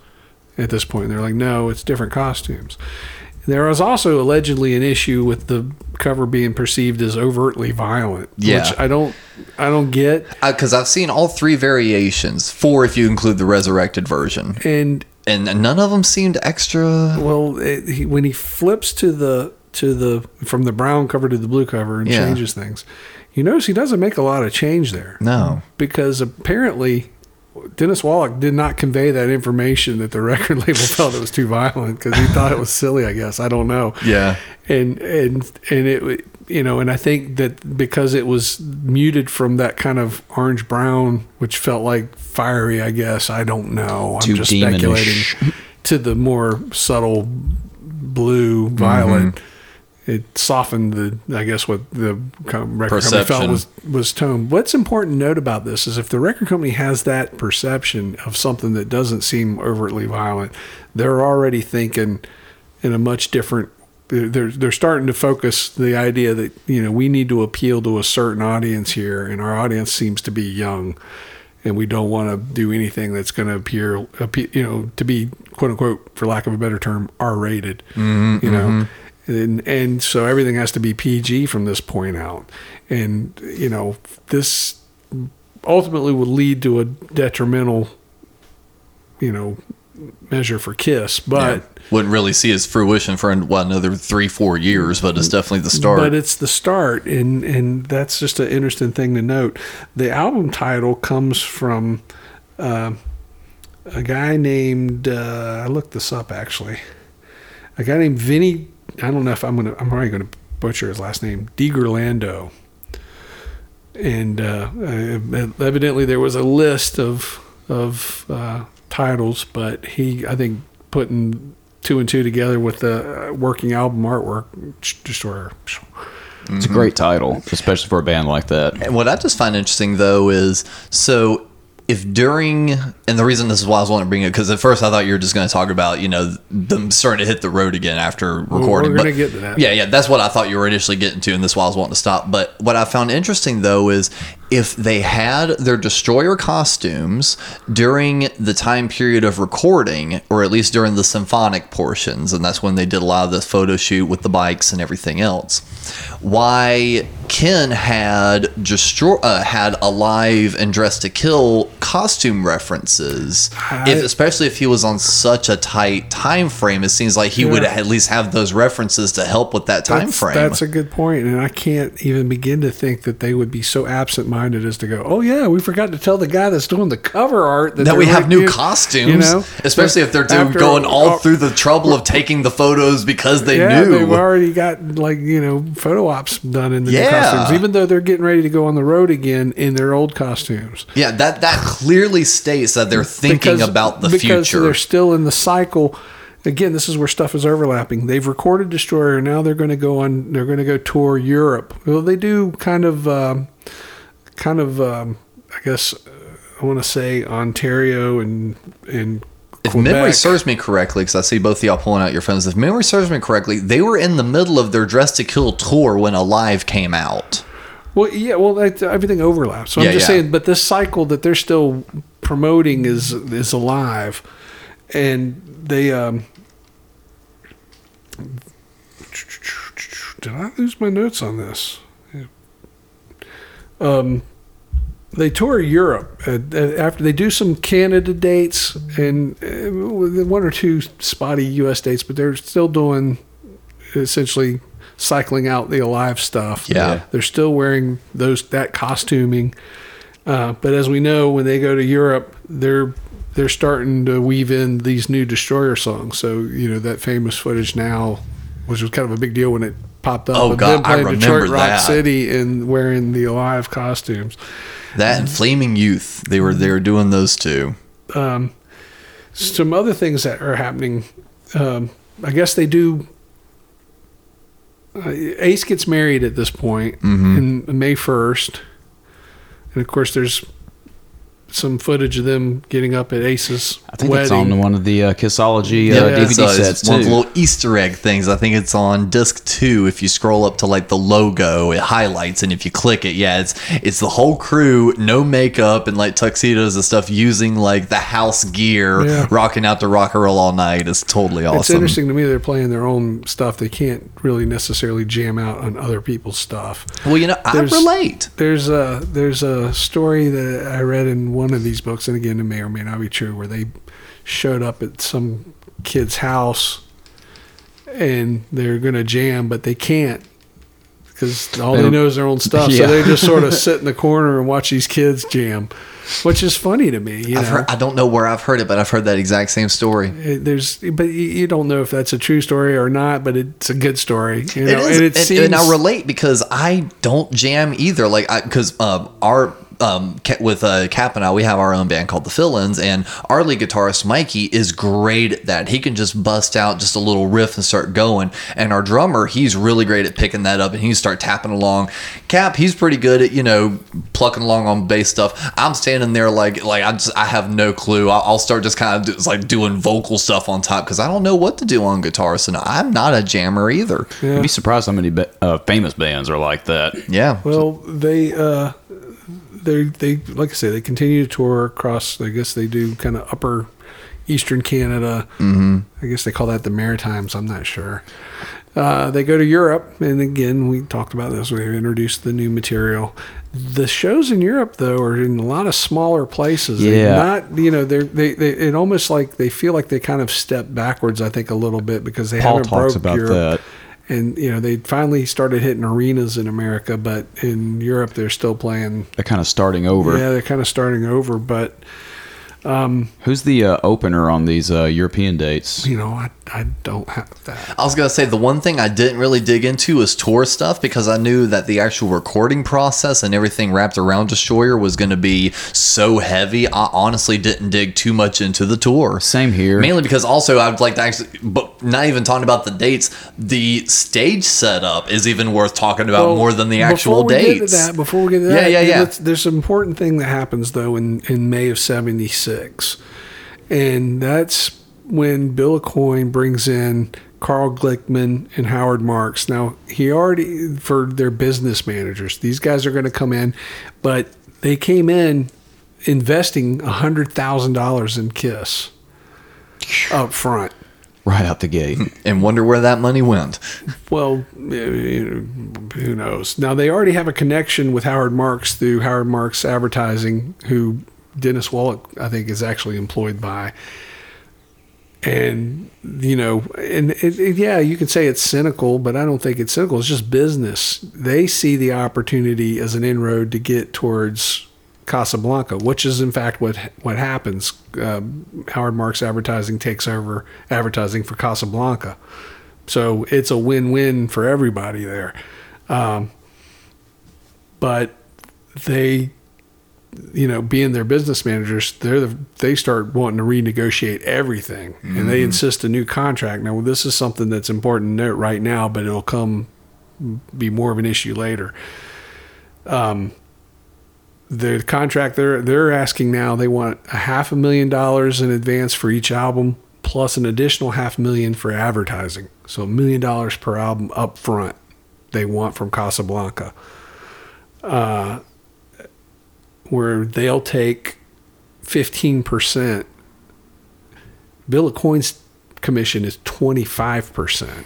at this point. They're like, no, it's different costumes. There was also allegedly an issue with the cover being perceived as overtly violent, Yeah. which I don't, I don't get. Uh, because I've seen all three variations, four if you include the resurrected version, And and none of them seemed extra. well, it, he, when he flips to the to the from the brown cover to the blue cover and Yeah. changes things, you notice he doesn't make a lot of change there No. because apparently. Dennis Woloch did not convey that information that the record label felt it was too violent because he thought it was silly. I guess I don't know. Yeah. and and and it you know and i think that because it was muted from that kind of orange brown which felt like fiery i guess i don't know. I'm Too just demonish. speculating. To the more subtle blue mm-hmm. violet it softened the i guess what the co- record company felt was was tone what's important to note about this is if the record company has that perception of something that doesn't seem overtly violent they're already thinking in a much different they're they're- starting to focus the idea that you know we need to appeal to a certain audience here and our audience seems to be young and we don't want to do anything that's going to appear appear, you know to be quote unquote for lack of a better term r rated Mm-hmm, you know? and and so everything has to be PG from this point out. And you know this ultimately would lead to a detrimental you know measure for Kiss, but Wouldn't really see his fruition for well, another three, four years, but it's definitely the start. But it's the start, and and that's just an interesting thing to note. The album title comes from uh, a guy named uh, I looked this up actually. A guy named Vinny. I don't know if I'm gonna. I'm probably gonna butcher his last name. DiGerlando. And uh, uh, evidently there was a list of of uh, titles, but he I think putting two and two together with the uh, working album artwork, just sort of It's a great title, especially for a band like that. And what I just find interesting though is so if during and the reason this is why I was wanting to bring it because at first I thought you were just going to talk about you know them starting to hit the road again after recording. we're gonna get to that. Yeah, yeah, that's what I thought you were initially getting to, and that's why I was wanting to stop. But what I found interesting though is if they had their destroyer costumes during the time period of recording, or at least during the symphonic portions, and that's when they did a lot of the photo shoot with the bikes and everything else. Why Ken had destroy uh, had alive and dressed to kill costume references, if, especially if he was on such a tight time frame. It seems like he would at least have those references to help with that time that's, frame. That's a good point, and I can't even begin to think that they would be so absent-minded to go, "Oh yeah, we forgot to tell the guy that's doing the cover art that they're we have new you- costumes, You know, especially if they're doing, going all through the trouble of taking the photos because they yeah, knew. they've already got like you know photo ops done in the new costumes, even though they're getting ready to go on the road again in their old costumes. yeah, that that clearly states that they're thinking Because- about the because future. they're still in the cycle. Again, this is where stuff is overlapping. They've recorded Destroyer. Now they're going to go on. They're going to go tour Europe. Well, they do kind of, um, kind of. Um, I guess uh, I want to say Ontario and and If Quebec. memory serves me correctly, because I see both of y'all pulling out your phones, if memory serves me correctly, they were in the middle of their Dress to Kill tour when Alive came out. Well, yeah, well, that, everything overlaps. So I'm just yeah. saying, but this cycle that they're still promoting is is alive, and they. Um, did I lose my notes on this? Um, they tour Europe uh, uh, after they do some Canada dates and uh, one or two spotty U.S. dates, but they're still doing essentially cycling out the alive stuff. Yeah. they're still wearing those that costuming. Uh, but as we know, when they go to Europe, they're they're starting to weave in these new destroyer songs. So you know that famous footage now, which was kind of a big deal when it popped up. Oh, God, I playing Detroit remember Rock that. City and wearing the alive costumes. That and Flaming Youth, they were they were doing those two. um, some other things that are happening. Um, I guess they do. Uh, Ace gets married at this point Mhm. in May first, and of course, there's some footage of them getting up at Ace's I think wedding. it's on one of the uh, Kissology uh, it's, DVD uh, it's sets one of the little Easter egg things. I think it's on disc two. If you scroll up to like the logo, it highlights, and if you click it, yeah, it's it's the whole crew, no makeup and like tuxedos and stuff, using like the house gear, Yeah. rocking out to rock and roll all night. It's totally awesome. It's interesting to me they're playing their own stuff. They can't really necessarily jam out on other people's stuff. Well, you know, I There's- relate. There's a there's a story that I read in one of these books, and again, it may or may not be true, where they showed up at some kid's house and they're gonna jam, but they can't because all they They- know is their own stuff. Yeah. So they just sort of sit in the corner and watch these kids jam, which is funny to me. You I've know, heard, I don't know where I've heard it, but I've heard that exact same story. It- there's but you, you don't know if that's a true story or not, but it's a good story. You know, It is, and it and, seems and I relate because I don't jam either. Like, because um, our um, with uh, Cap and I, we have our own band called the Fill-Ins, and our lead guitarist Mikey is great at that. He can just bust out just a little riff and start going. And our drummer, he's really great at picking that up and he can start tapping along. Cap, he's pretty good at you know plucking along on bass stuff. I'm standing there like like I just I have no clue. I'll, I'll start just kind of do, like doing vocal stuff on top because I don't know what to do on guitar. So no, I'm not a jammer either. You'd be surprised how many ba- uh, famous bands are like that. Yeah. Well, they uh, they they like I say they continue to tour across. I guess they do kind of upper eastern Canada. Mm-hmm. I guess they call that the Maritimes. I'm not sure. Uh, they go to Europe, and again, we talked about this. We've introduced the new material. The shows in Europe, though, are in a lot of smaller places. Yeah. not you know they're they, they it almost like they feel like they kind of step backwards. I think a little bit because they Paul haven't talks broke about Europe. that. And you know they finally started hitting arenas in America, but in Europe they're still playing. They're kind of starting over. Yeah, they're kind of starting over, but Who's the uh, opener on these uh, European dates? you know I, I don't have that. I was gonna say the one thing I didn't really dig into is tour stuff because I knew that the actual recording process and everything wrapped around Destroyer was gonna be so heavy. I honestly didn't dig too much into the tour. Same here. Mainly because also I'd like to actually, but not even talking about the dates. The stage setup is even worth talking about Well, more than the actual before we dates. Get to that, before we get to that, yeah, yeah. let's- There's an important thing that happens though in in May of '76, and that's when Bill Aucoin brings in Carl Glickman and Howard Marks. Now he already for their business managers. These guys are going to come in, but they came in investing hundred thousand dollars in Kiss up front. right out the gate. and wonder where that money went. Well, eh, who knows? Now they already have a connection with Howard Marks through Howard Marks Advertising, who Dennis Woloch I think is actually employed by. And you know, and it, it- yeah, you can say it's cynical, but I don't think it's cynical. It's just business. They see the opportunity as an inroad to get towards Casablanca, which is in fact what what happens. Um, Howard Marks Advertising takes over advertising for Casablanca. So it's a win-win for everybody there. Um, but they, you know, being their business managers, they're the, they start wanting to renegotiate everything, and they insist a new contract. Now, this is something that's important to note right now, but it'll come be more of an issue later. Um, the contract they're they're asking now they want a half a million dollars in advance for each album plus an additional half million for advertising so a million dollars per album up front they want from casablanca uh, where they'll take 15% Bill Aucoin's commission is 25%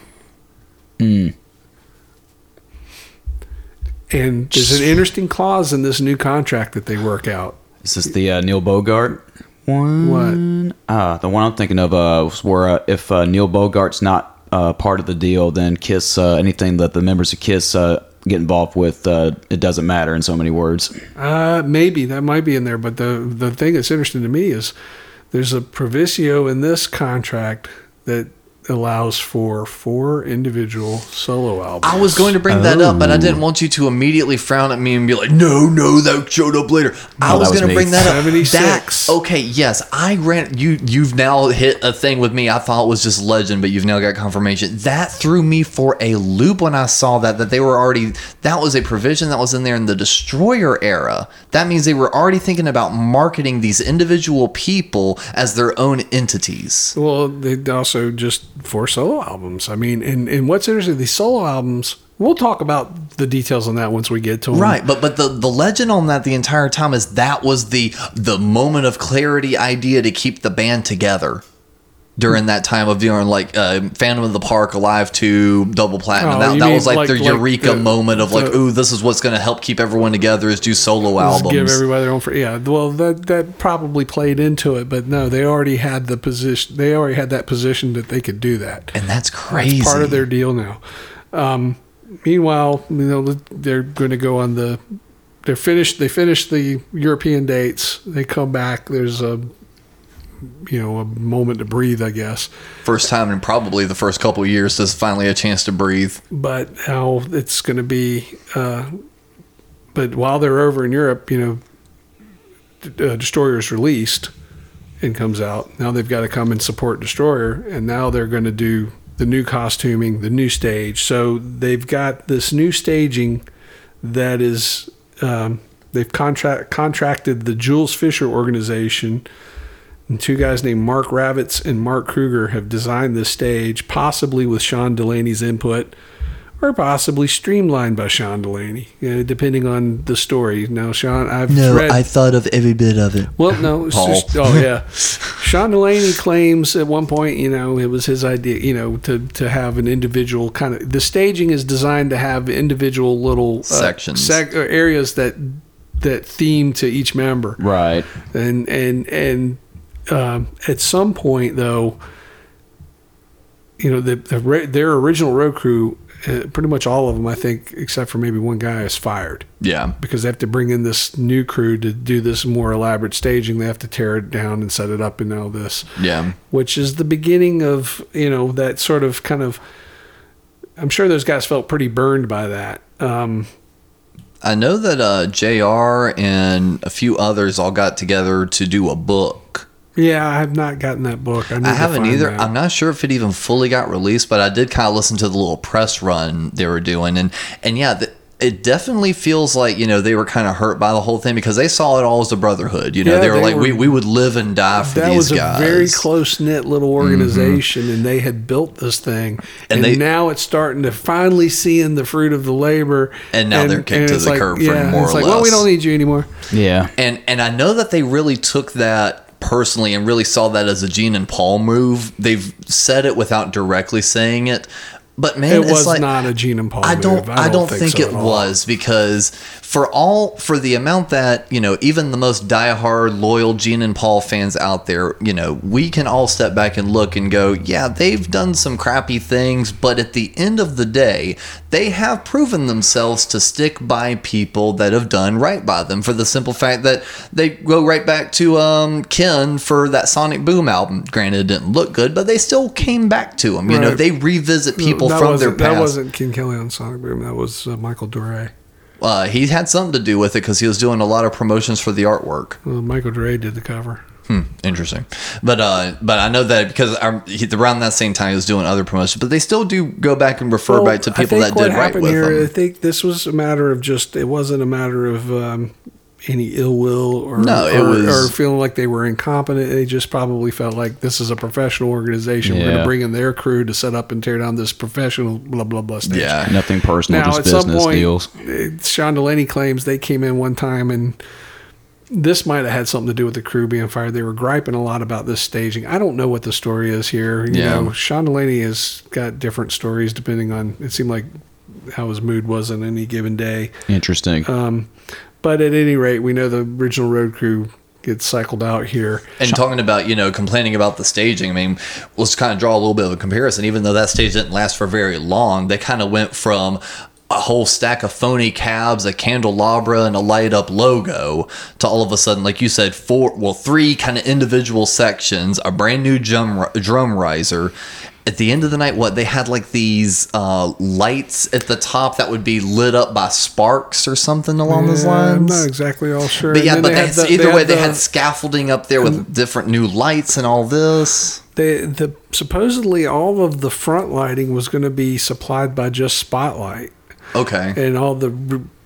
and there's an interesting clause in this new contract that they work out Is this the uh, Neil Bogart one? What? Uh, the one I'm thinking of uh, was where uh, if uh, Neil Bogart's not uh, part of the deal, then Kiss, uh, anything that the members of Kiss uh, get involved with, uh, it doesn't matter in so many words. Uh, maybe that might be in there, but the the thing that's interesting to me is there's a proviso in this contract that allows for four individual solo albums. I was going to bring that up, but I didn't oh. want you to immediately frown at me and be like, "No, no, that showed up later." I No, was was going to bring that up. 76. That, okay, yes, I ran. You, you've now hit a thing with me. I thought it was just legend, but you've now got confirmation. That threw me for a loop when I saw that. That they were already. That was a provision that was in there in the Destroyer era. That means they were already thinking about marketing these individual people as their own entities. Well, they also just four solo albums. I mean, and, and what's interesting, these solo albums, we'll talk about the details on that once we get to them. Right, but but the the legend on that the entire time is that was the the moment of clarity idea to keep the band together during that time of doing like uh, Phantom of the Park, Alive to Double Platinum. Oh, that that was like, like- their like eureka the- moment of like, the- ooh, this is what's going to help keep everyone together is do solo albums. Give everybody their own. For, yeah, well, that that probably played into it, but no, they already had the position. They already had that position that they could do that. and that's crazy. That's part of their deal now. Um, meanwhile, you know, they're going to go on the. They're finished. They finished the European dates. They come back. There's a, you know, a moment to breathe, I guess. First time in probably the first couple of years, there's finally a chance to breathe. But how it's going to be. Uh, but while they're over in Europe, you know, uh, Destroyer is released and comes out. Now they've got to come and support Destroyer, and now they're going to do the new costuming, the new stage. So they've got this new staging that is um, they've contract contracted the Jules Fisher organization. And two guys named Mark Ravitz and Mark Kruger have designed this stage, possibly with Sean Delaney's input, or possibly streamlined by Sean Delaney, uh, depending on the story. Now, Sean, I've no, read. I thought of every bit of it. Well, no, it's just oh yeah. Sean Delaney claims at one point, you know, it was his idea, you know, to to have an individual kind of the staging is designed to have individual little uh, Sections. sec- areas that that theme to each member, Right. and and and um, at some point though, you know, the, the their original road crew, uh, pretty much all of them, I think, except for maybe one guy, is fired Yeah. because they have to bring in this new crew to do this more elaborate staging. They have to tear it down and set it up and all this, Yeah. which is the beginning of you know that sort of kind of. I'm sure those guys felt pretty burned by that. Um, I know that uh, JR and a few others all got together to do a book. Yeah, I have not gotten that book. I, I haven't either. that. I'm not sure if it even fully got released, but I did kind of listen to the little press run they were doing, and and yeah, the, it definitely feels like you know they were kind of hurt by the whole thing because they saw it all as a brotherhood. You know, Yeah, they were they like, were- we we would live and die for that these was a guys. Mm-hmm. very close knit little organization, and they had built this thing, And and, they- now it's starting to finally seeing the fruit of the labor. And now they're kicked to the like, curb for yeah, more it's or like, well, we don't need you anymore. Yeah. And and I know that they really took that personally and really saw that as a Gene and Paul move. They've said it without directly saying it. But man, it it's was like, not a Gene and Paul. I don't, move. I don't, think, so it was because for all for the amount that you know, even the most diehard loyal Gene and Paul fans out there, you know, we can all step back and look and go, yeah, they've done some crappy things, but at the end of the day, they have proven themselves to stick by people that have done right by them. For the simple fact that they go right back to um, Ken for that Sonic Boom album. Granted, it didn't look good, but they still came back to him. You know, they revisit people that from their wasn't- past. That wasn't Ken Kelly on Sonic Boom. That was uh, Michael Doret. Uh, he had something to do with it because he was doing a lot of promotions for the artwork. Well, Michael Doret did the cover. Hmm, interesting. But uh, but I know that because he, around that same time he was doing other promotions. But they still do go back and refer Well, back to people that did what right happened with here, I think this was a matter of just. It wasn't a matter of um, any ill will or No, it or, was- or feeling like they were incompetent. They just probably felt like this is a professional organization. We're going to bring in their crew to set up and tear down this professional blah blah blah stage. Yeah. Nothing personal, Now, just at some business point, deals. Sean Delaney claims they came in one time and this might have had something to do with the crew being fired. They were griping a lot about this staging. I don't know what the story is here. You Yeah. know, Sean Delaney has got different stories depending on. It seemed like how his mood was on any given day. Interesting. Um, but at any rate, we know the original road crew gets cycled out here. And talking about, you know, complaining about the staging, I mean, let's kind of draw a little bit of a comparison. Even though that stage didn't last for very long, they kind of went from a whole stack of phony cabs, a candelabra, and a light up logo to all of a sudden, like you said, four, well, three kind of individual sections, a brand new drum, drum riser. At the end of the night, what they had like these uh, lights at the top that would be lit up by sparks or something along those Yeah, I'm lines. not exactly all sure. But yeah, but they they had the- either they way, they the- had scaffolding up there with different new lights and all this. They, the supposedly all of the front lighting was going to be supplied by just Spotlight. Okay. and all the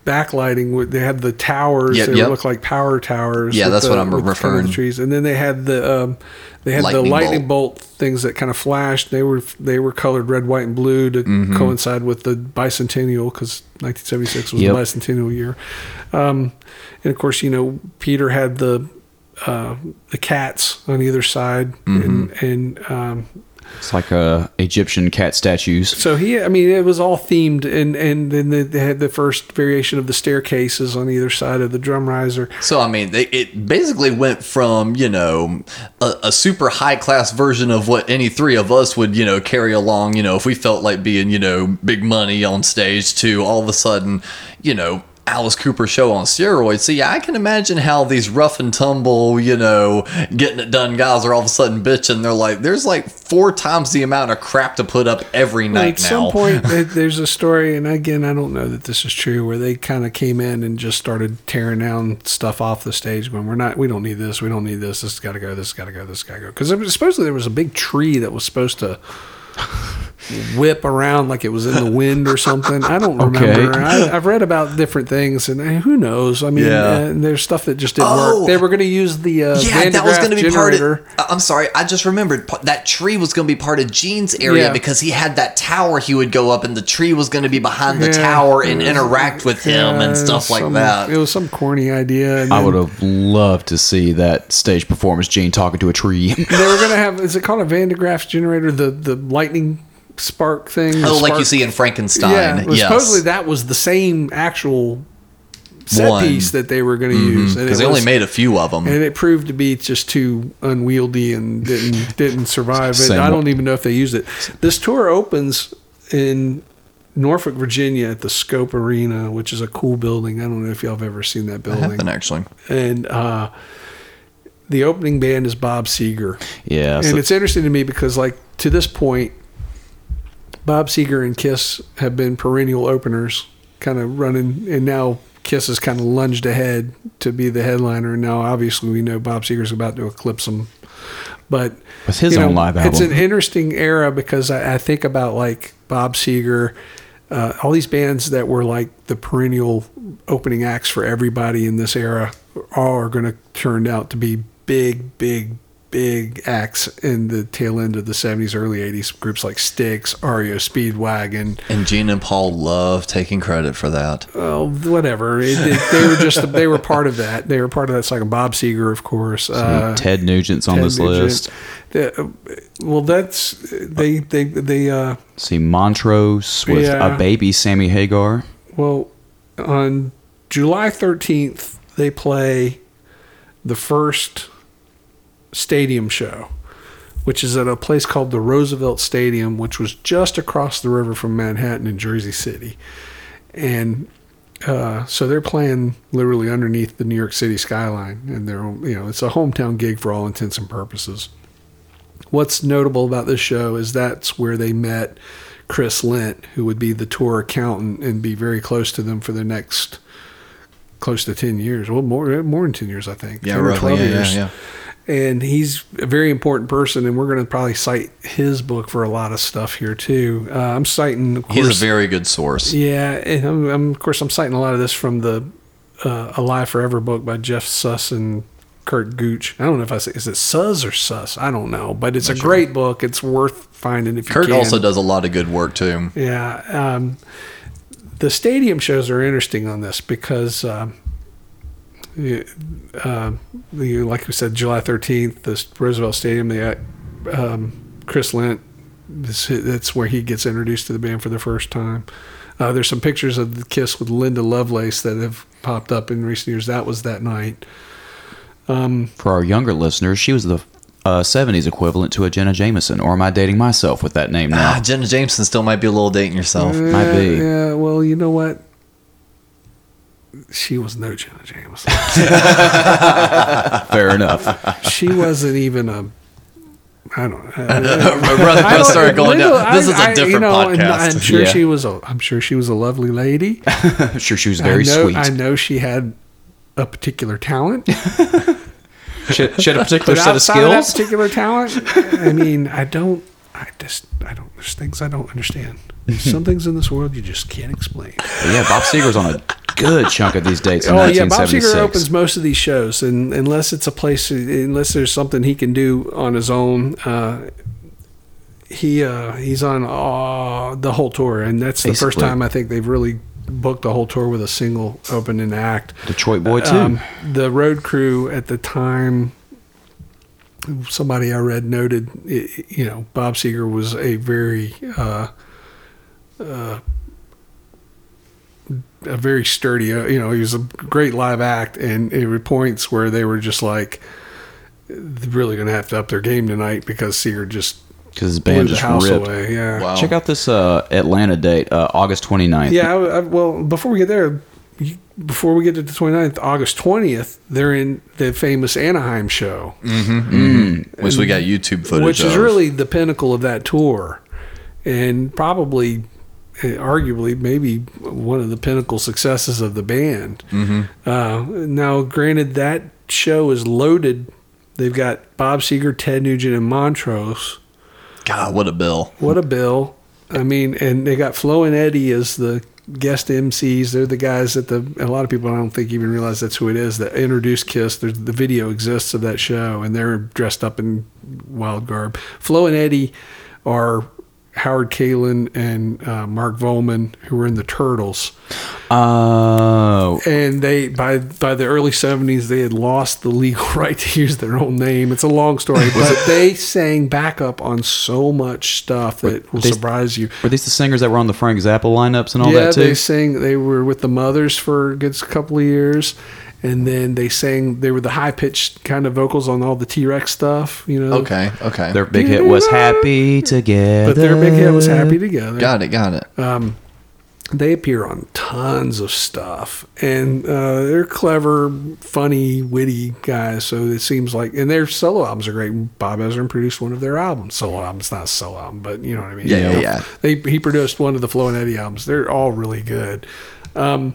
backlighting they had the towers Yep, they yep. look like power towers Yeah, that's the- what I'm with kind of referring- trees and then they had the um, they had Lightning the lightning bolt. bolt. things that kind of flashed they were they were colored red white and blue to Mm-hmm. coincide with the bicentennial because 1976 was Yep. the bicentennial year um, and of course you know Peter had the uh, the cats on either side Mm-hmm. and and um, It's like uh, Egyptian cat statues. so he, I mean, it was all themed, and and then they- they had the first variation of the staircases on either side of the drum riser. So I mean, they, it basically went from you know a, a super high class version of what any three of us would you know carry along, you know, if we felt like being you know big money on stage, to all of a sudden, you know. Alice Cooper show on steroids. So yeah, I can imagine how these rough and tumble, you know, getting it done guys are all of a sudden bitching. They're like, there's like four times the amount of crap to put up every night At now. some point, there's a story, and again, I don't know that this is true, where they kind of came in and just started tearing down stuff off the stage. When we're not, we don't need this, we don't need this. This has got to go. This has got to go. This got to go. Because supposedly there was a big tree that was supposed to whip around like it was in the wind or something. I don't Okay. remember. I, I've read about different things, and eh, who knows? I mean, Yeah. uh, there's stuff that just didn't Oh. work. They were going to use the uh, Yeah, Van that was going to be part generator. of. I'm sorry, I just remembered that tree was going to be part of Gene's area Yeah. because he had that tower he would go up, and the tree was going to be behind the Yeah. tower and interact with him and stuff like some- that. It was some corny idea. I would have loved to see that stage performance. Gene talking to a tree. They were going to have. Is it called a Van de Graaff generator? The the lightning spark thing. Oh, like you see in Frankenstein. Yeah, well, yes. supposedly that was the same actual set One. piece that they were going to use, and because they only made a few of them. and it proved to be just too unwieldy and didn't didn't survive it. I don't even know if they used it. This tour opens in Norfolk, Virginia, at the Scope Arena, which is a cool building. I don't know if y'all have ever seen that I building. haven't actually. And uh, the opening band is Bob Seger. yeah. And so- it's interesting to me because, like, to this point, Bob Seger and Kiss have been perennial openers, kind of running, and now Kiss has kind of lunged ahead to be the headliner. And now, obviously, we know Bob Seger's about to eclipse them. But With his you know, own live album. it's an interesting era because I, I think about like Bob Seger, uh, all these bands that were like the perennial opening acts for everybody in this era, all are going to turn out to be big, big, big acts in the tail end of the 70s, early 80s. Groups like Styx, REO Speedwagon, And Gene and Paul love taking credit for that. oh, whatever. It, it- they were just they were part of that. They were part of that. cycle. Bob Seger, of course. Uh, Ted Nugent's on this Nugent. list. The- uh, well, that's they they they uh See Montrose with Yeah. a baby Sammy Hagar. well on July thirteenth they play the first stadium show, which is at a place called the Roosevelt Stadium, which was just across the river from Manhattan in Jersey City, and. Uh, so they're playing literally underneath the New York City skyline, and they're you know it's a hometown gig for all intents and purposes. What's notable about this show is that's where they met Chris Lendt, who would be the tour accountant and be very close to them for the next close to 10 years. Well, more more than 10 years, I think. Yeah, 10 or roughly. Yeah, yeah, yeah. And he's a very important person, and we're going to probably cite his book for a lot of stuff here, too. Uh, I'm citing, of course. He's a very good source. Yeah, and I'm, I'm, of course, I'm citing a lot of this from the uh, Alive Forever book by Jeff Suhs and Curt Gooch. I don't know if I say is it Suhs or Suhs. I don't know, but it's a great book. It's worth finding if you Curt can. also does a lot of good work too. Yeah, um, the stadium shows are interesting on this because, um, uh, the, like we said, July thirteenth, the Roosevelt Stadium. the um, Chris Lendt. This, that's where he gets introduced to the band for the first time. Uh, there's some pictures of the Kiss with Linda Lovelace that have popped up in recent years. That was that night. For our younger listeners, she was the uh, 70s equivalent to a Jenna Jameson. Or am I dating myself with that name now? Ah, Jenna Jameson still might be a little dating yourself. Might be. Yeah, well, you know what? She was no Jenna Jameson. Fair enough. she wasn't even a. I don't know. Brother, I brother don't- started going down. This I- is a I- different you know, podcast. I'm sure Yeah. she was. A, I'm sure she was a lovely lady. I'm sure she was very I know, sweet. I know she had a particular talent. She, she had a particular set of outside of that skills. particular talent, I mean, I don't. I just. I don't. There's things I don't understand. Mm-hmm. Some things in this world you just can't explain. But yeah, Bob Seger's on a good chunk of these dates in Oh yeah, Bob Seger opens most of these shows, and unless it's a place, unless there's something he can do on his own, uh, he uh, he's on uh, the whole tour, and that's the first time I think they've really booked the whole tour with a single opening act. Detroit Boy too. Um, the road crew at the time, somebody I read noted, you know, Bob Seger was a very, uh, uh, a very sturdy, uh, you know, he was a great live act, and there were points where they were just like, really going to have to up their game tonight because Seger just because his band the just house ripped. away. Yeah. Wow. Check out this uh, Atlanta date, uh, August 29th. Yeah, I, I, well, before we get there, before we get to the 29th, August 20th, they're in the famous Anaheim show, Which we got YouTube footage which is of. really the pinnacle of that tour, and probably, arguably, maybe one of the pinnacle successes of the band. Uh, now, granted, that show is loaded. They've got Bob Seger, Ted Nugent, and Montrose. God, what a bill. What a bill. I mean, and they got Flo and Eddie as the guest MCs. They're the guys that the a lot of people I don't think even realize that's who it is that introduced Kiss. There's, the video exists of that show, and they're dressed up in wild garb. Flo and Eddie are Howard Kaylan and uh, Mark Volman, who were in the Turtles. Oh, and they by by the early '70s they had lost the legal right to use their own name. It's a long story, but they sang backup on so much stuff that will they- surprise you. were these the singers that were on the Frank Zappa lineups and all yeah, that too? they sang. They were with the Mothers for a good couple of years, and then they sang. They were the high pitched kind of vocals on all the T Rex stuff. You know. Okay, okay. Their big hit was "Happy Together," But their big hit was "Happy Together." got it, got it. Um, they appear on tons of stuff, and uh, they're clever, funny, witty guys. So it seems like, and their solo albums are great. Bob Ezrin produced one of their albums. Solo albums, not a solo album, but you know what I mean. Yeah, You yeah, yeah. They he produced one of the Flo and Eddie albums. They're all really good. Um,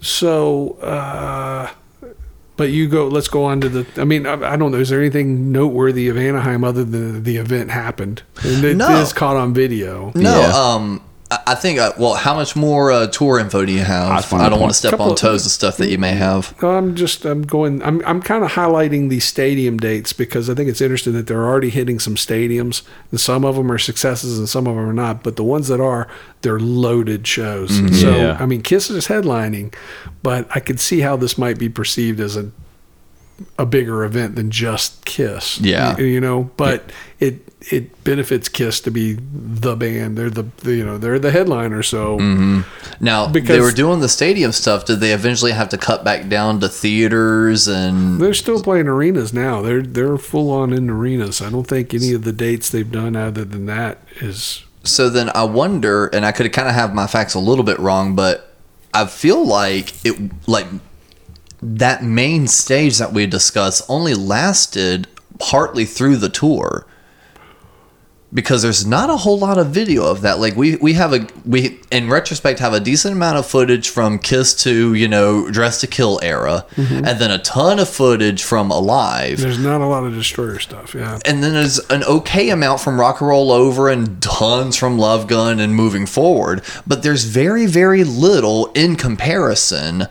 so. Uh, but you go. Let's go on to the. I mean, I, I don't know. Is there anything noteworthy of Anaheim other than the event happened? And it No. is caught on video. No, Yeah. um, I I think. Uh, well, how much more uh, tour info do you have? That's fine. I don't want to step on toes of stuff that you may have. No, I'm just I'm going I'm I'm kind of highlighting these stadium dates because I think it's interesting that they're already hitting some stadiums and some of them are successes and some of them are not but the ones that are they're loaded shows so Yeah. I mean Kiss is headlining but I could see how this might be perceived as a a bigger event than just Kiss Yeah. you, you know but it it benefits Kiss to be the band they're the, the you know they're the headliner so mm-hmm. Now because they were doing the stadium stuff. Did they eventually have to cut back down to theaters and? They're still playing arenas now. They're they're full on in arenas. I don't think any of the dates they've done other than that is So then I wonder, and I could kind of have my facts a little bit wrong, but I feel like it like that main stage that we discussed only lasted partly through the tour. Because there's not a whole lot of video of that. Like we we have a we in retrospect have a decent amount of footage from kiss to you know dress to kill era mm-hmm. and then a ton of footage from alive. There's not a lot of destroyer stuff. Yeah, and then there's an okay amount from Rock and Roll Over and tons from Love Gun and moving forward, but there's very very little in comparison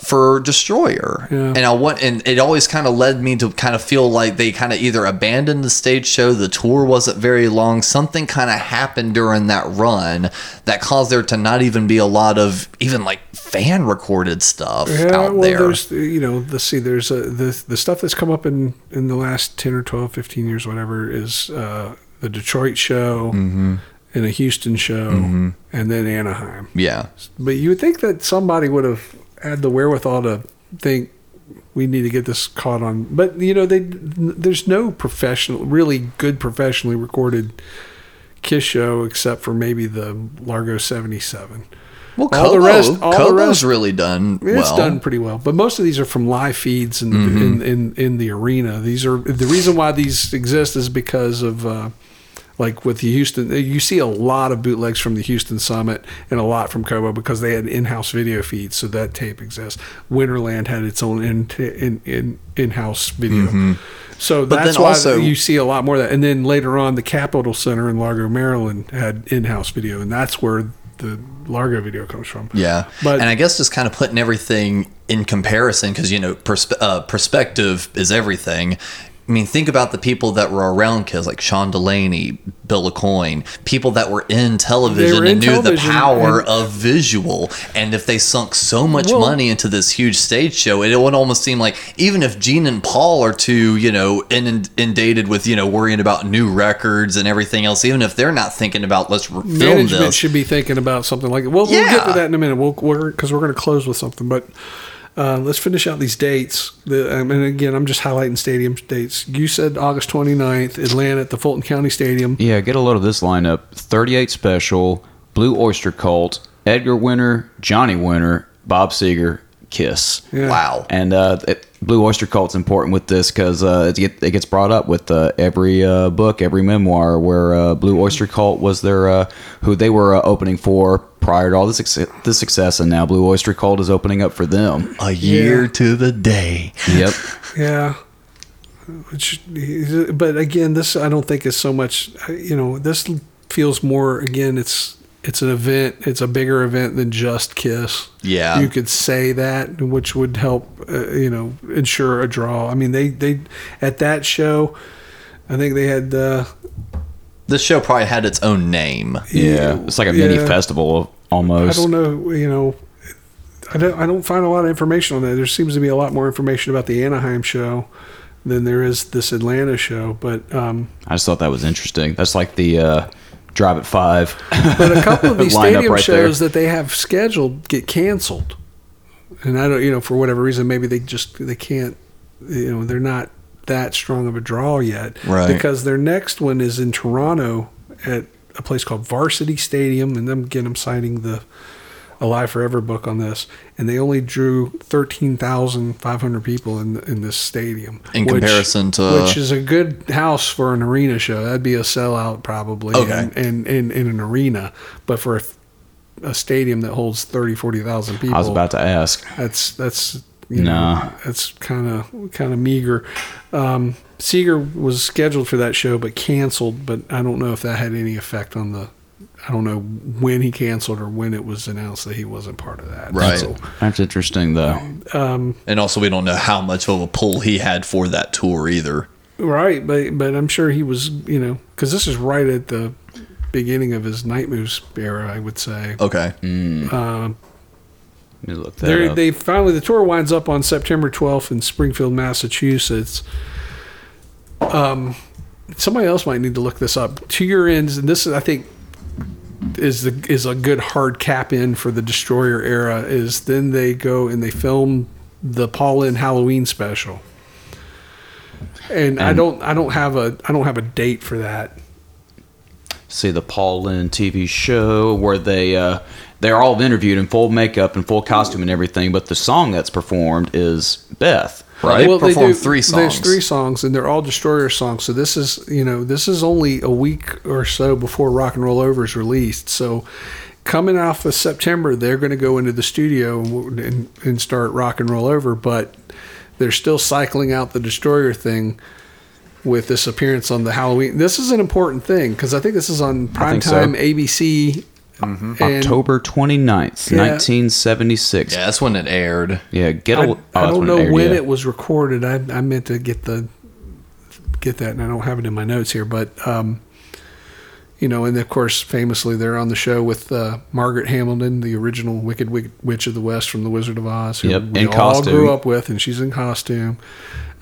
for Destroyer. Yeah. And I want and it always kind of led me to kind of feel like they kind of either abandoned the stage show, the tour wasn't very long, something kind of happened during that run that caused there to not even be a lot of even like fan recorded stuff yeah. out well, there. there's you know let's see. There's a, the the stuff that's come up in in the last ten or 12, 15 years, whatever, is uh, the Detroit show Mm-hmm. and a Houston show, and then Anaheim. yeah. But you would think that somebody would have had the wherewithal to think we need to get this caught on. But you know, they there's no professional, really good professionally recorded Kiss show except for maybe the Largo '77. Well, All Cobo, the rest- all the rest- really done It's well. done pretty well, but most of these are from live feeds in, Mm-hmm. in, in in the arena. These are the reason why these exist is because of uh, like with the Houston. You see a lot of bootlegs from the Houston Summit and a lot from Cobo because they had in-house video feeds, so that tape exists. Winterland had its own in in in in-house video. So Mm-hmm. But that's why also- you see a lot more of that. And then later on, the Capitol Center in Largo, Maryland, had in-house video, and that's where the Largo video comes from. Yeah, But- and I guess just kind of putting everything in comparison because you know perspe- uh, perspective is everything. I mean, think about the people that were around kids like Sean Delaney, Bill Aucoin, people that were in television were in and knew the power and- of visual. And if they sunk so much Well- money into this huge stage show, it would almost seem like even if Gene and Paul are too, you know, inundated with, you know, worrying about new records and everything else, even if they're not thinking about let's film management this. should be thinking about something like it. Well, we'll get to that in a minute. We'll we're because we're going to close with something, but uh, let's finish out these dates. The, um, and again, I'm just highlighting stadium dates. You said August 29th, Atlanta at the Fulton County Stadium. Yeah, get a load of this lineup: 38 Special, Blue Oyster Cult, Edgar Winter, Johnny Winter, Bob Seger, Kiss. Yeah. Wow. And uh, it, Blue Oyster Cult's important with this because uh, it, get, it gets brought up with uh, every uh, book, every memoir where uh, Blue Oyster Cult was their uh, who they were uh, opening for prior to all the success, the success, and now Blue Oyster Cult is opening up for them. a year Yeah. to the day. Yep. Yeah. Which, but again, this I don't think is so much. You know, this feels more again. It's it's an event. It's a bigger event than just Kiss. Yeah. you could say that, which would help. Uh, you know, ensure a draw. I mean, they they at that show, I think they had. Uh, This show probably had its own name. Yeah, it's like a mini Yeah. festival almost. I don't know. You know, I don't. I don't find a lot of information on that. There seems to be a lot more information about the Anaheim show than there is this Atlanta show. But um, I just thought that was interesting. That's like the uh, Drive at Five. but a couple of these stadium right there. shows that they have scheduled get canceled, and I don't. You know, for whatever reason, maybe they just they can't. You know, they're not that strong of a draw yet. Right. Because their next one is in Toronto at a place called Varsity Stadium, and then again, I'm citing the Alive Forever book on this, and they only drew thirteen thousand five hundred people in in this stadium. In which- comparison to- which is a good house for an arena show. That'd be a sellout probably. Okay. in, in, in, in an arena, but for a, a stadium that holds 30, 40,000 people, I was about to ask. that's that's you No. know that's kind of kind of meager. Um, Seger was scheduled for that show but canceled. But I don't know if that had any effect on the. I don't know when he canceled or when it was announced that he wasn't part of that. Right. So, That's interesting though. Um, and also, we don't know how much of a pull he had for that tour either. right, but but I'm sure he was you know because this is right at the beginning of his night moves era. I would say. Okay. Hmm. Um, Let me look that They up. they finally the tour winds up on September 12th in Springfield, Massachusetts. Um, somebody else might need to look this up. To your ends, and this is I think is the is a good hard cap in for the Destroyer era. Is then they go and they film the Paul Lynde Halloween special. And, I don't I don't have a I don't have a date for that. see the Paul Lynde TV show where they uh, they're all interviewed in full makeup and full costume and everything, but the song that's performed is Beth. Right. Well, they performed do- three There's three songs, and they're all Destroyer songs. So this is, you know, this is only a week or so before Rock and Roll Over is released. So coming off of September, they're going to go into the studio and, and start Rock and Roll Over, but they're still cycling out the Destroyer thing with this appearance on the Halloween. This is an important thing because I think this is on primetime so. primetime ABC. and October 29th, Yeah. 1976. Yeah, that's when it aired. Yeah, get a. I, oh, I don't it know aired, when yeah. it was recorded. I, I meant to get the get that, and I don't have it in my notes here. But um, you know, and of course, famously, they're on the show with uh, Margaret Hamilton, the original Wicked Wick- Witch of the West from The Wizard of Oz, who Yep, we in all costume. grew up with, and she's in costume.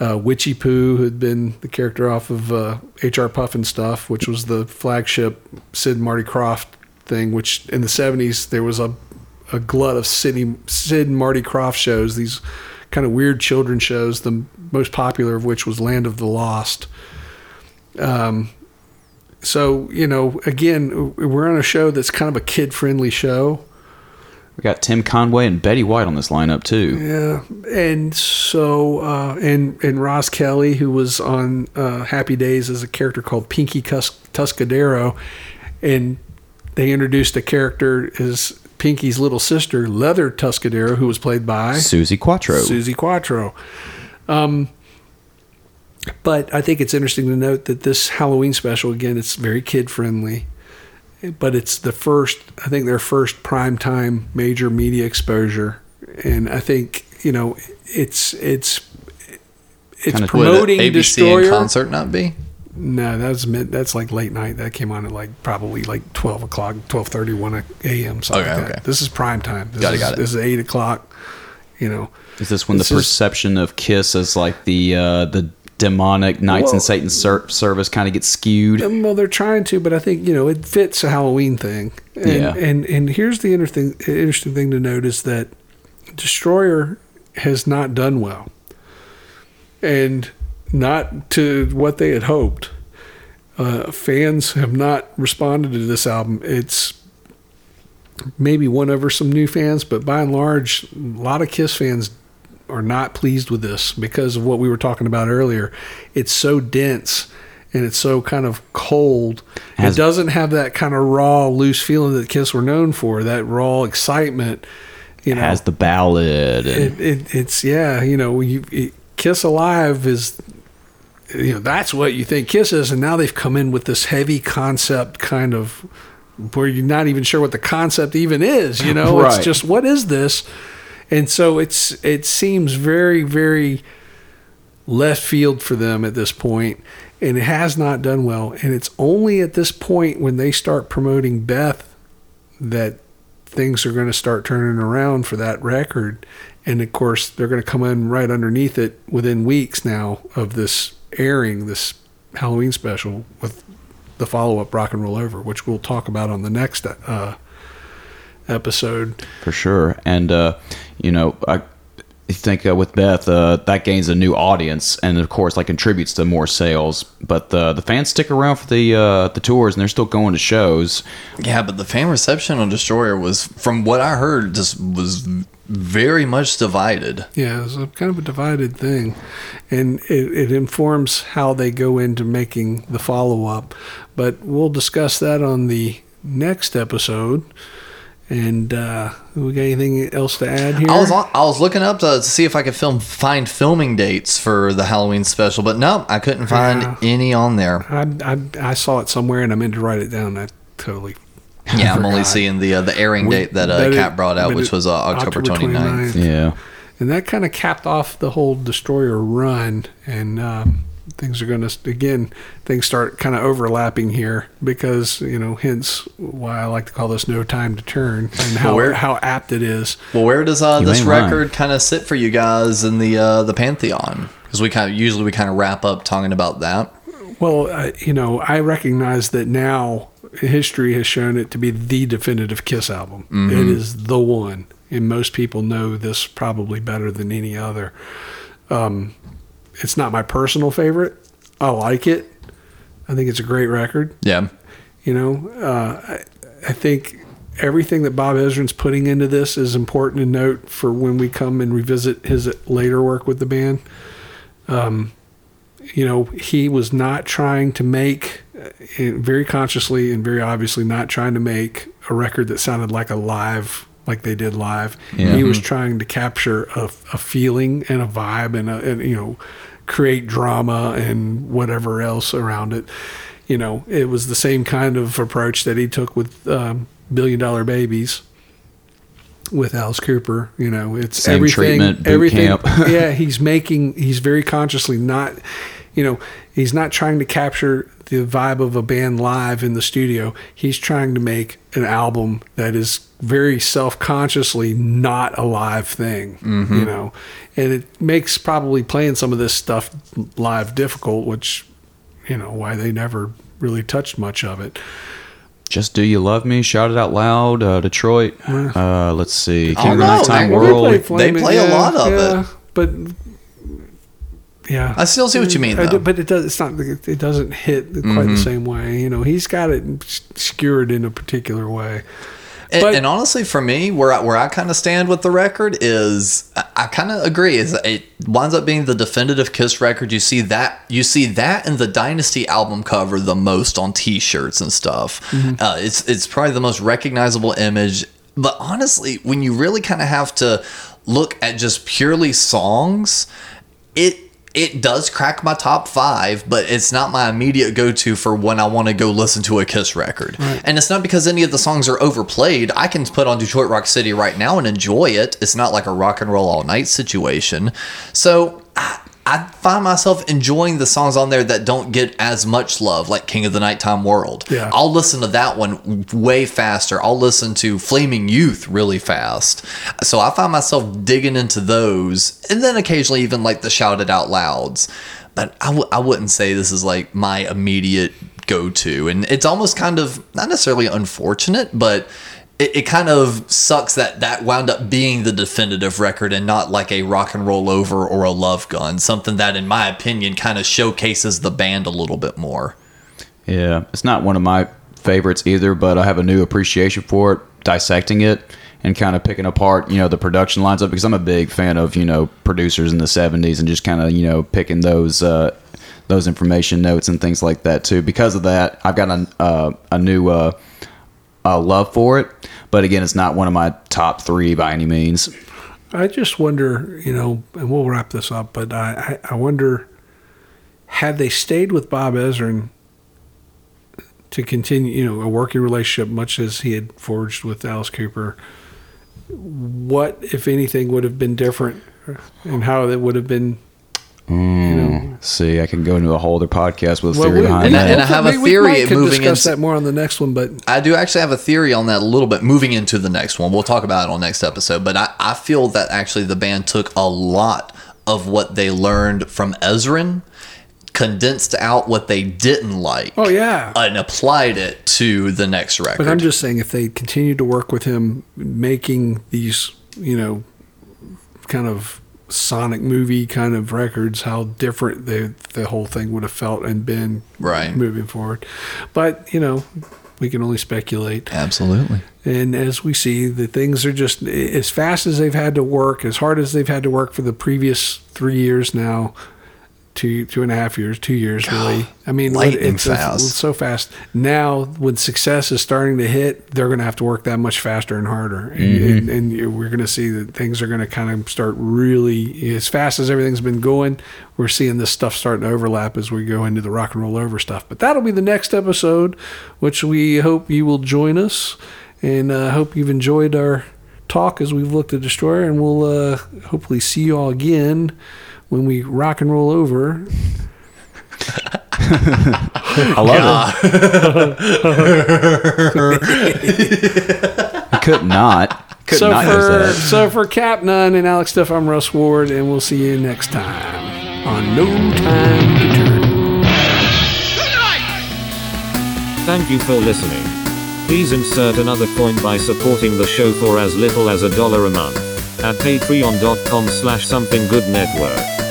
Uh, Witchy Poo, who had been the character off of uh, H.R. Pufnstuf, which was the flagship Sid and Marty Krofft thing, which in the 70s there was a, a glut of Sid, Sid and Marty Krofft shows, these kind of weird children shows, the most popular of which was Land of the Lost. Um, so, you know, again, we're on a show that's kind of a kid friendly show. We got Tim Conway and Betty White on this lineup too. Yeah, and so uh, and and Roz Kelly, who was on uh, Happy Days as a character called Pinky Cus- Tuscadero, and they introduced a character as Pinky's little sister, Leather Tuscadero, who was played by Suzi Quatro. Suzi Quatro. Um, but I think it's interesting to note that this Halloween special, again, it's very kid friendly, but it's the first, I think, their first primetime major media exposure, and I think you know it's it's it's Kinda- Would promoting ABC Destroyer. in concert not be? No, that's mid, that's like late night. That came on at like probably like twelve o'clock, twelve thirty, one a.m. Something Okay, like that. okay. This is prime time. This Got it, is, got it. This is eight o'clock. You know, Is this when This the is- perception of Kiss as like the uh, the demonic Knights Well- and Satan ser- service kind of gets skewed? Well, they're trying to, but I think you know it fits a Halloween thing. And, Yeah. And and here's the interesting interesting thing to note is that Destroyer has not done well, and not to what they had hoped. Uh, fans have not responded to this album. It's maybe won over some new fans, but by and large, a lot of Kiss fans are not pleased with this because of what we were talking about earlier. It's so dense and it's so kind of cold. Has- it doesn't have that kind of raw, loose feeling that Kiss were known for. That raw excitement, you know. Has the ballad and it, it, it's yeah, you know, you it, Kiss Alive is you know that's what you think Kiss is, and now they've come in with this heavy concept kind of where you're not even sure what the concept even is. You know, it's just what is this? And so it's it seems very very left field for them at this point, and it has not done well. And it's only at this point when they start promoting Beth that things are going to start turning around for that record. And of course, they're going to come in right underneath it within weeks now of this airing this Halloween special with the follow up Rock and Roll Over, which we'll talk about on the next uh, episode. for sure. And uh, you know, I think uh, with Beth, uh, that gains a new audience, and of course, like contributes to more sales. But the the fans stick around for the uh, the tours, and they're still going to shows. Yeah, but the fan reception on Destroyer was, from what I heard, just was very much divided. Yeah, it's a kind of a divided thing, and it, it informs how they go into making the follow up. But we'll discuss that on the next episode. And uh, we got anything else to add here? I was I was looking up to, to see if I could film find filming dates for the Halloween special, but no, I couldn't find Yeah. any on there. I, I I saw it somewhere and I meant to write it down. I totally. Yeah, I'm only seeing the uh, the airing We- date that uh, that it- brought out, which was uh, October, 29th. Yeah. And that kind of capped off the whole destroyer run, and um, things are going to again things start kind of overlapping here because you know hence why I like to call this no time to turn and how where- how apt it is. Well, where does uh, this record kind of sit for you guys in the uh, the pantheon? Because we kind of usually we kind of wrap up talking about that. Well, uh, you know, I recognize that now history has shown it to be the definitive Kiss album. It is the one, and most people know this probably better than any other. Um, it's not my personal favorite. I like it. I think it's a great record. Yeah, You know, uh, I, I think everything that Bob Ezrin's putting into this is important to note for when we come and revisit his later work with the band. Um, you know, he was not trying to make, very consciously and very obviously, not trying to make a record that sounded like a live, like they did live. Yeah. He was trying to capture a, a feeling and a vibe and, a, and, you know, create drama and whatever else around it. You know, it was the same kind of approach that he took with um, Billion Dollar Babies with Alice Cooper. You know, it's Same everything. everything. camp. yeah, he's making. He's very consciously not. You know, he's not trying to capture the vibe of a band live in the studio. He's trying to make an album that is very self-consciously not a live thing. You know, and it makes probably playing some of this stuff live difficult, which you know why they never really touched much of it. Just do you love me? Shout it out loud. Uh, Detroit. Uh, let's see. King of the know, Nighttime man. World. They play a lot of it. but yeah, I still see what you mean, mm. though. do- but it does. It's not. It doesn't hit quite the mm-hmm. same way. You know, he's got it skewered in a particular way. And, But- and honestly, for me, where I, where I kind of stand with the record is, I, I kind of agree. Is it winds up being the definitive Kiss record. You see that you see that in the Dynasty album cover the most on T-shirts and stuff. Mm-hmm. Uh, it's it's probably the most recognizable image. But honestly, when you really kind of have to look at just purely songs, it it does crack my top five, but it's not my immediate go to for when I want to go listen to a Kiss record. And it's not because any of the songs are overplayed. I can put on Detroit Rock City right now and enjoy it. It's not like a rock and roll all night situation. So I, I find myself enjoying the songs on there that don't get as much love, like King of the Nighttime World. Yeah. I'll listen to that one way faster. I'll listen to Flaming Youth really fast. So I find myself digging into those, and then occasionally even like the shouted out louds. But I w- I wouldn't say this is like my immediate go to. And it's almost kind of not necessarily unfortunate, but it, it kind of sucks that that wound up being the definitive record and not like a rock and roll over or a love gun. Something that, in my opinion, kind of showcases the band a little bit more. Yeah, it's not one of my favorites either, but I have a new appreciation for it, dissecting it and kind of picking apart, you know, the production lines up because I'm a big fan of, you know, producers in the 70s and just kind of, you know, picking those uh those information notes and things like that too. Because of that, I've got a uh, a new uh, uh love for it, but again, it's not one of my top 3 by any means. I just wonder, you know, and we'll wrap this up, but I, I, wonder had they stayed with Bob Ezrin to continue, you know, a working relationship, much as he had forged with Alice Cooper, what, if anything, would have been different, and how it would have been Mm. See, I can go into a whole other podcast with a Well, theory we- behind and I- that. and I have a we- we theory might could moving discuss into- that more on the next one, but I do actually have a theory on that a little bit moving into the next one. We'll talk about it on next episode. But I, I feel that actually the band took a lot of what they learned from Ezrin, condensed out what they didn't like, oh yeah. and applied it to the next record. But I'm just saying, if they continued to work with him, making these, you know, kind of sonic movie kind of records, how different the the whole thing would have felt and been Right. moving forward. But you know, we can only speculate. Absolutely. And as we see, the things are just as fast as they've had to work, as hard as they've had to work for the previous three years now, two two and a half years, two years really. I mean, lightning it's, fast. it's so fast. Now, when success is starting to hit, they're going to have to work that much faster and harder, and, and, and we're going to see that things are going to kind of start really as fast as everything's been going. We're seeing this stuff starting to overlap as we go into the rock and roll over stuff. But that'll be the next episode, which we hope you will join us, and uh, hope you've enjoyed our talk as we've looked at Destroyer, and we'll uh, hopefully see you all again when we rock and roll over. I love it. I could not. Could so not use for that. so for Cap Nunn and Alex Duff, I'm Russ Ward, and we'll see you next time on No Time to Turn. Thank you for listening. Please insert another coin by supporting the show for as little as a dollar a month at patreon.com slash something good network.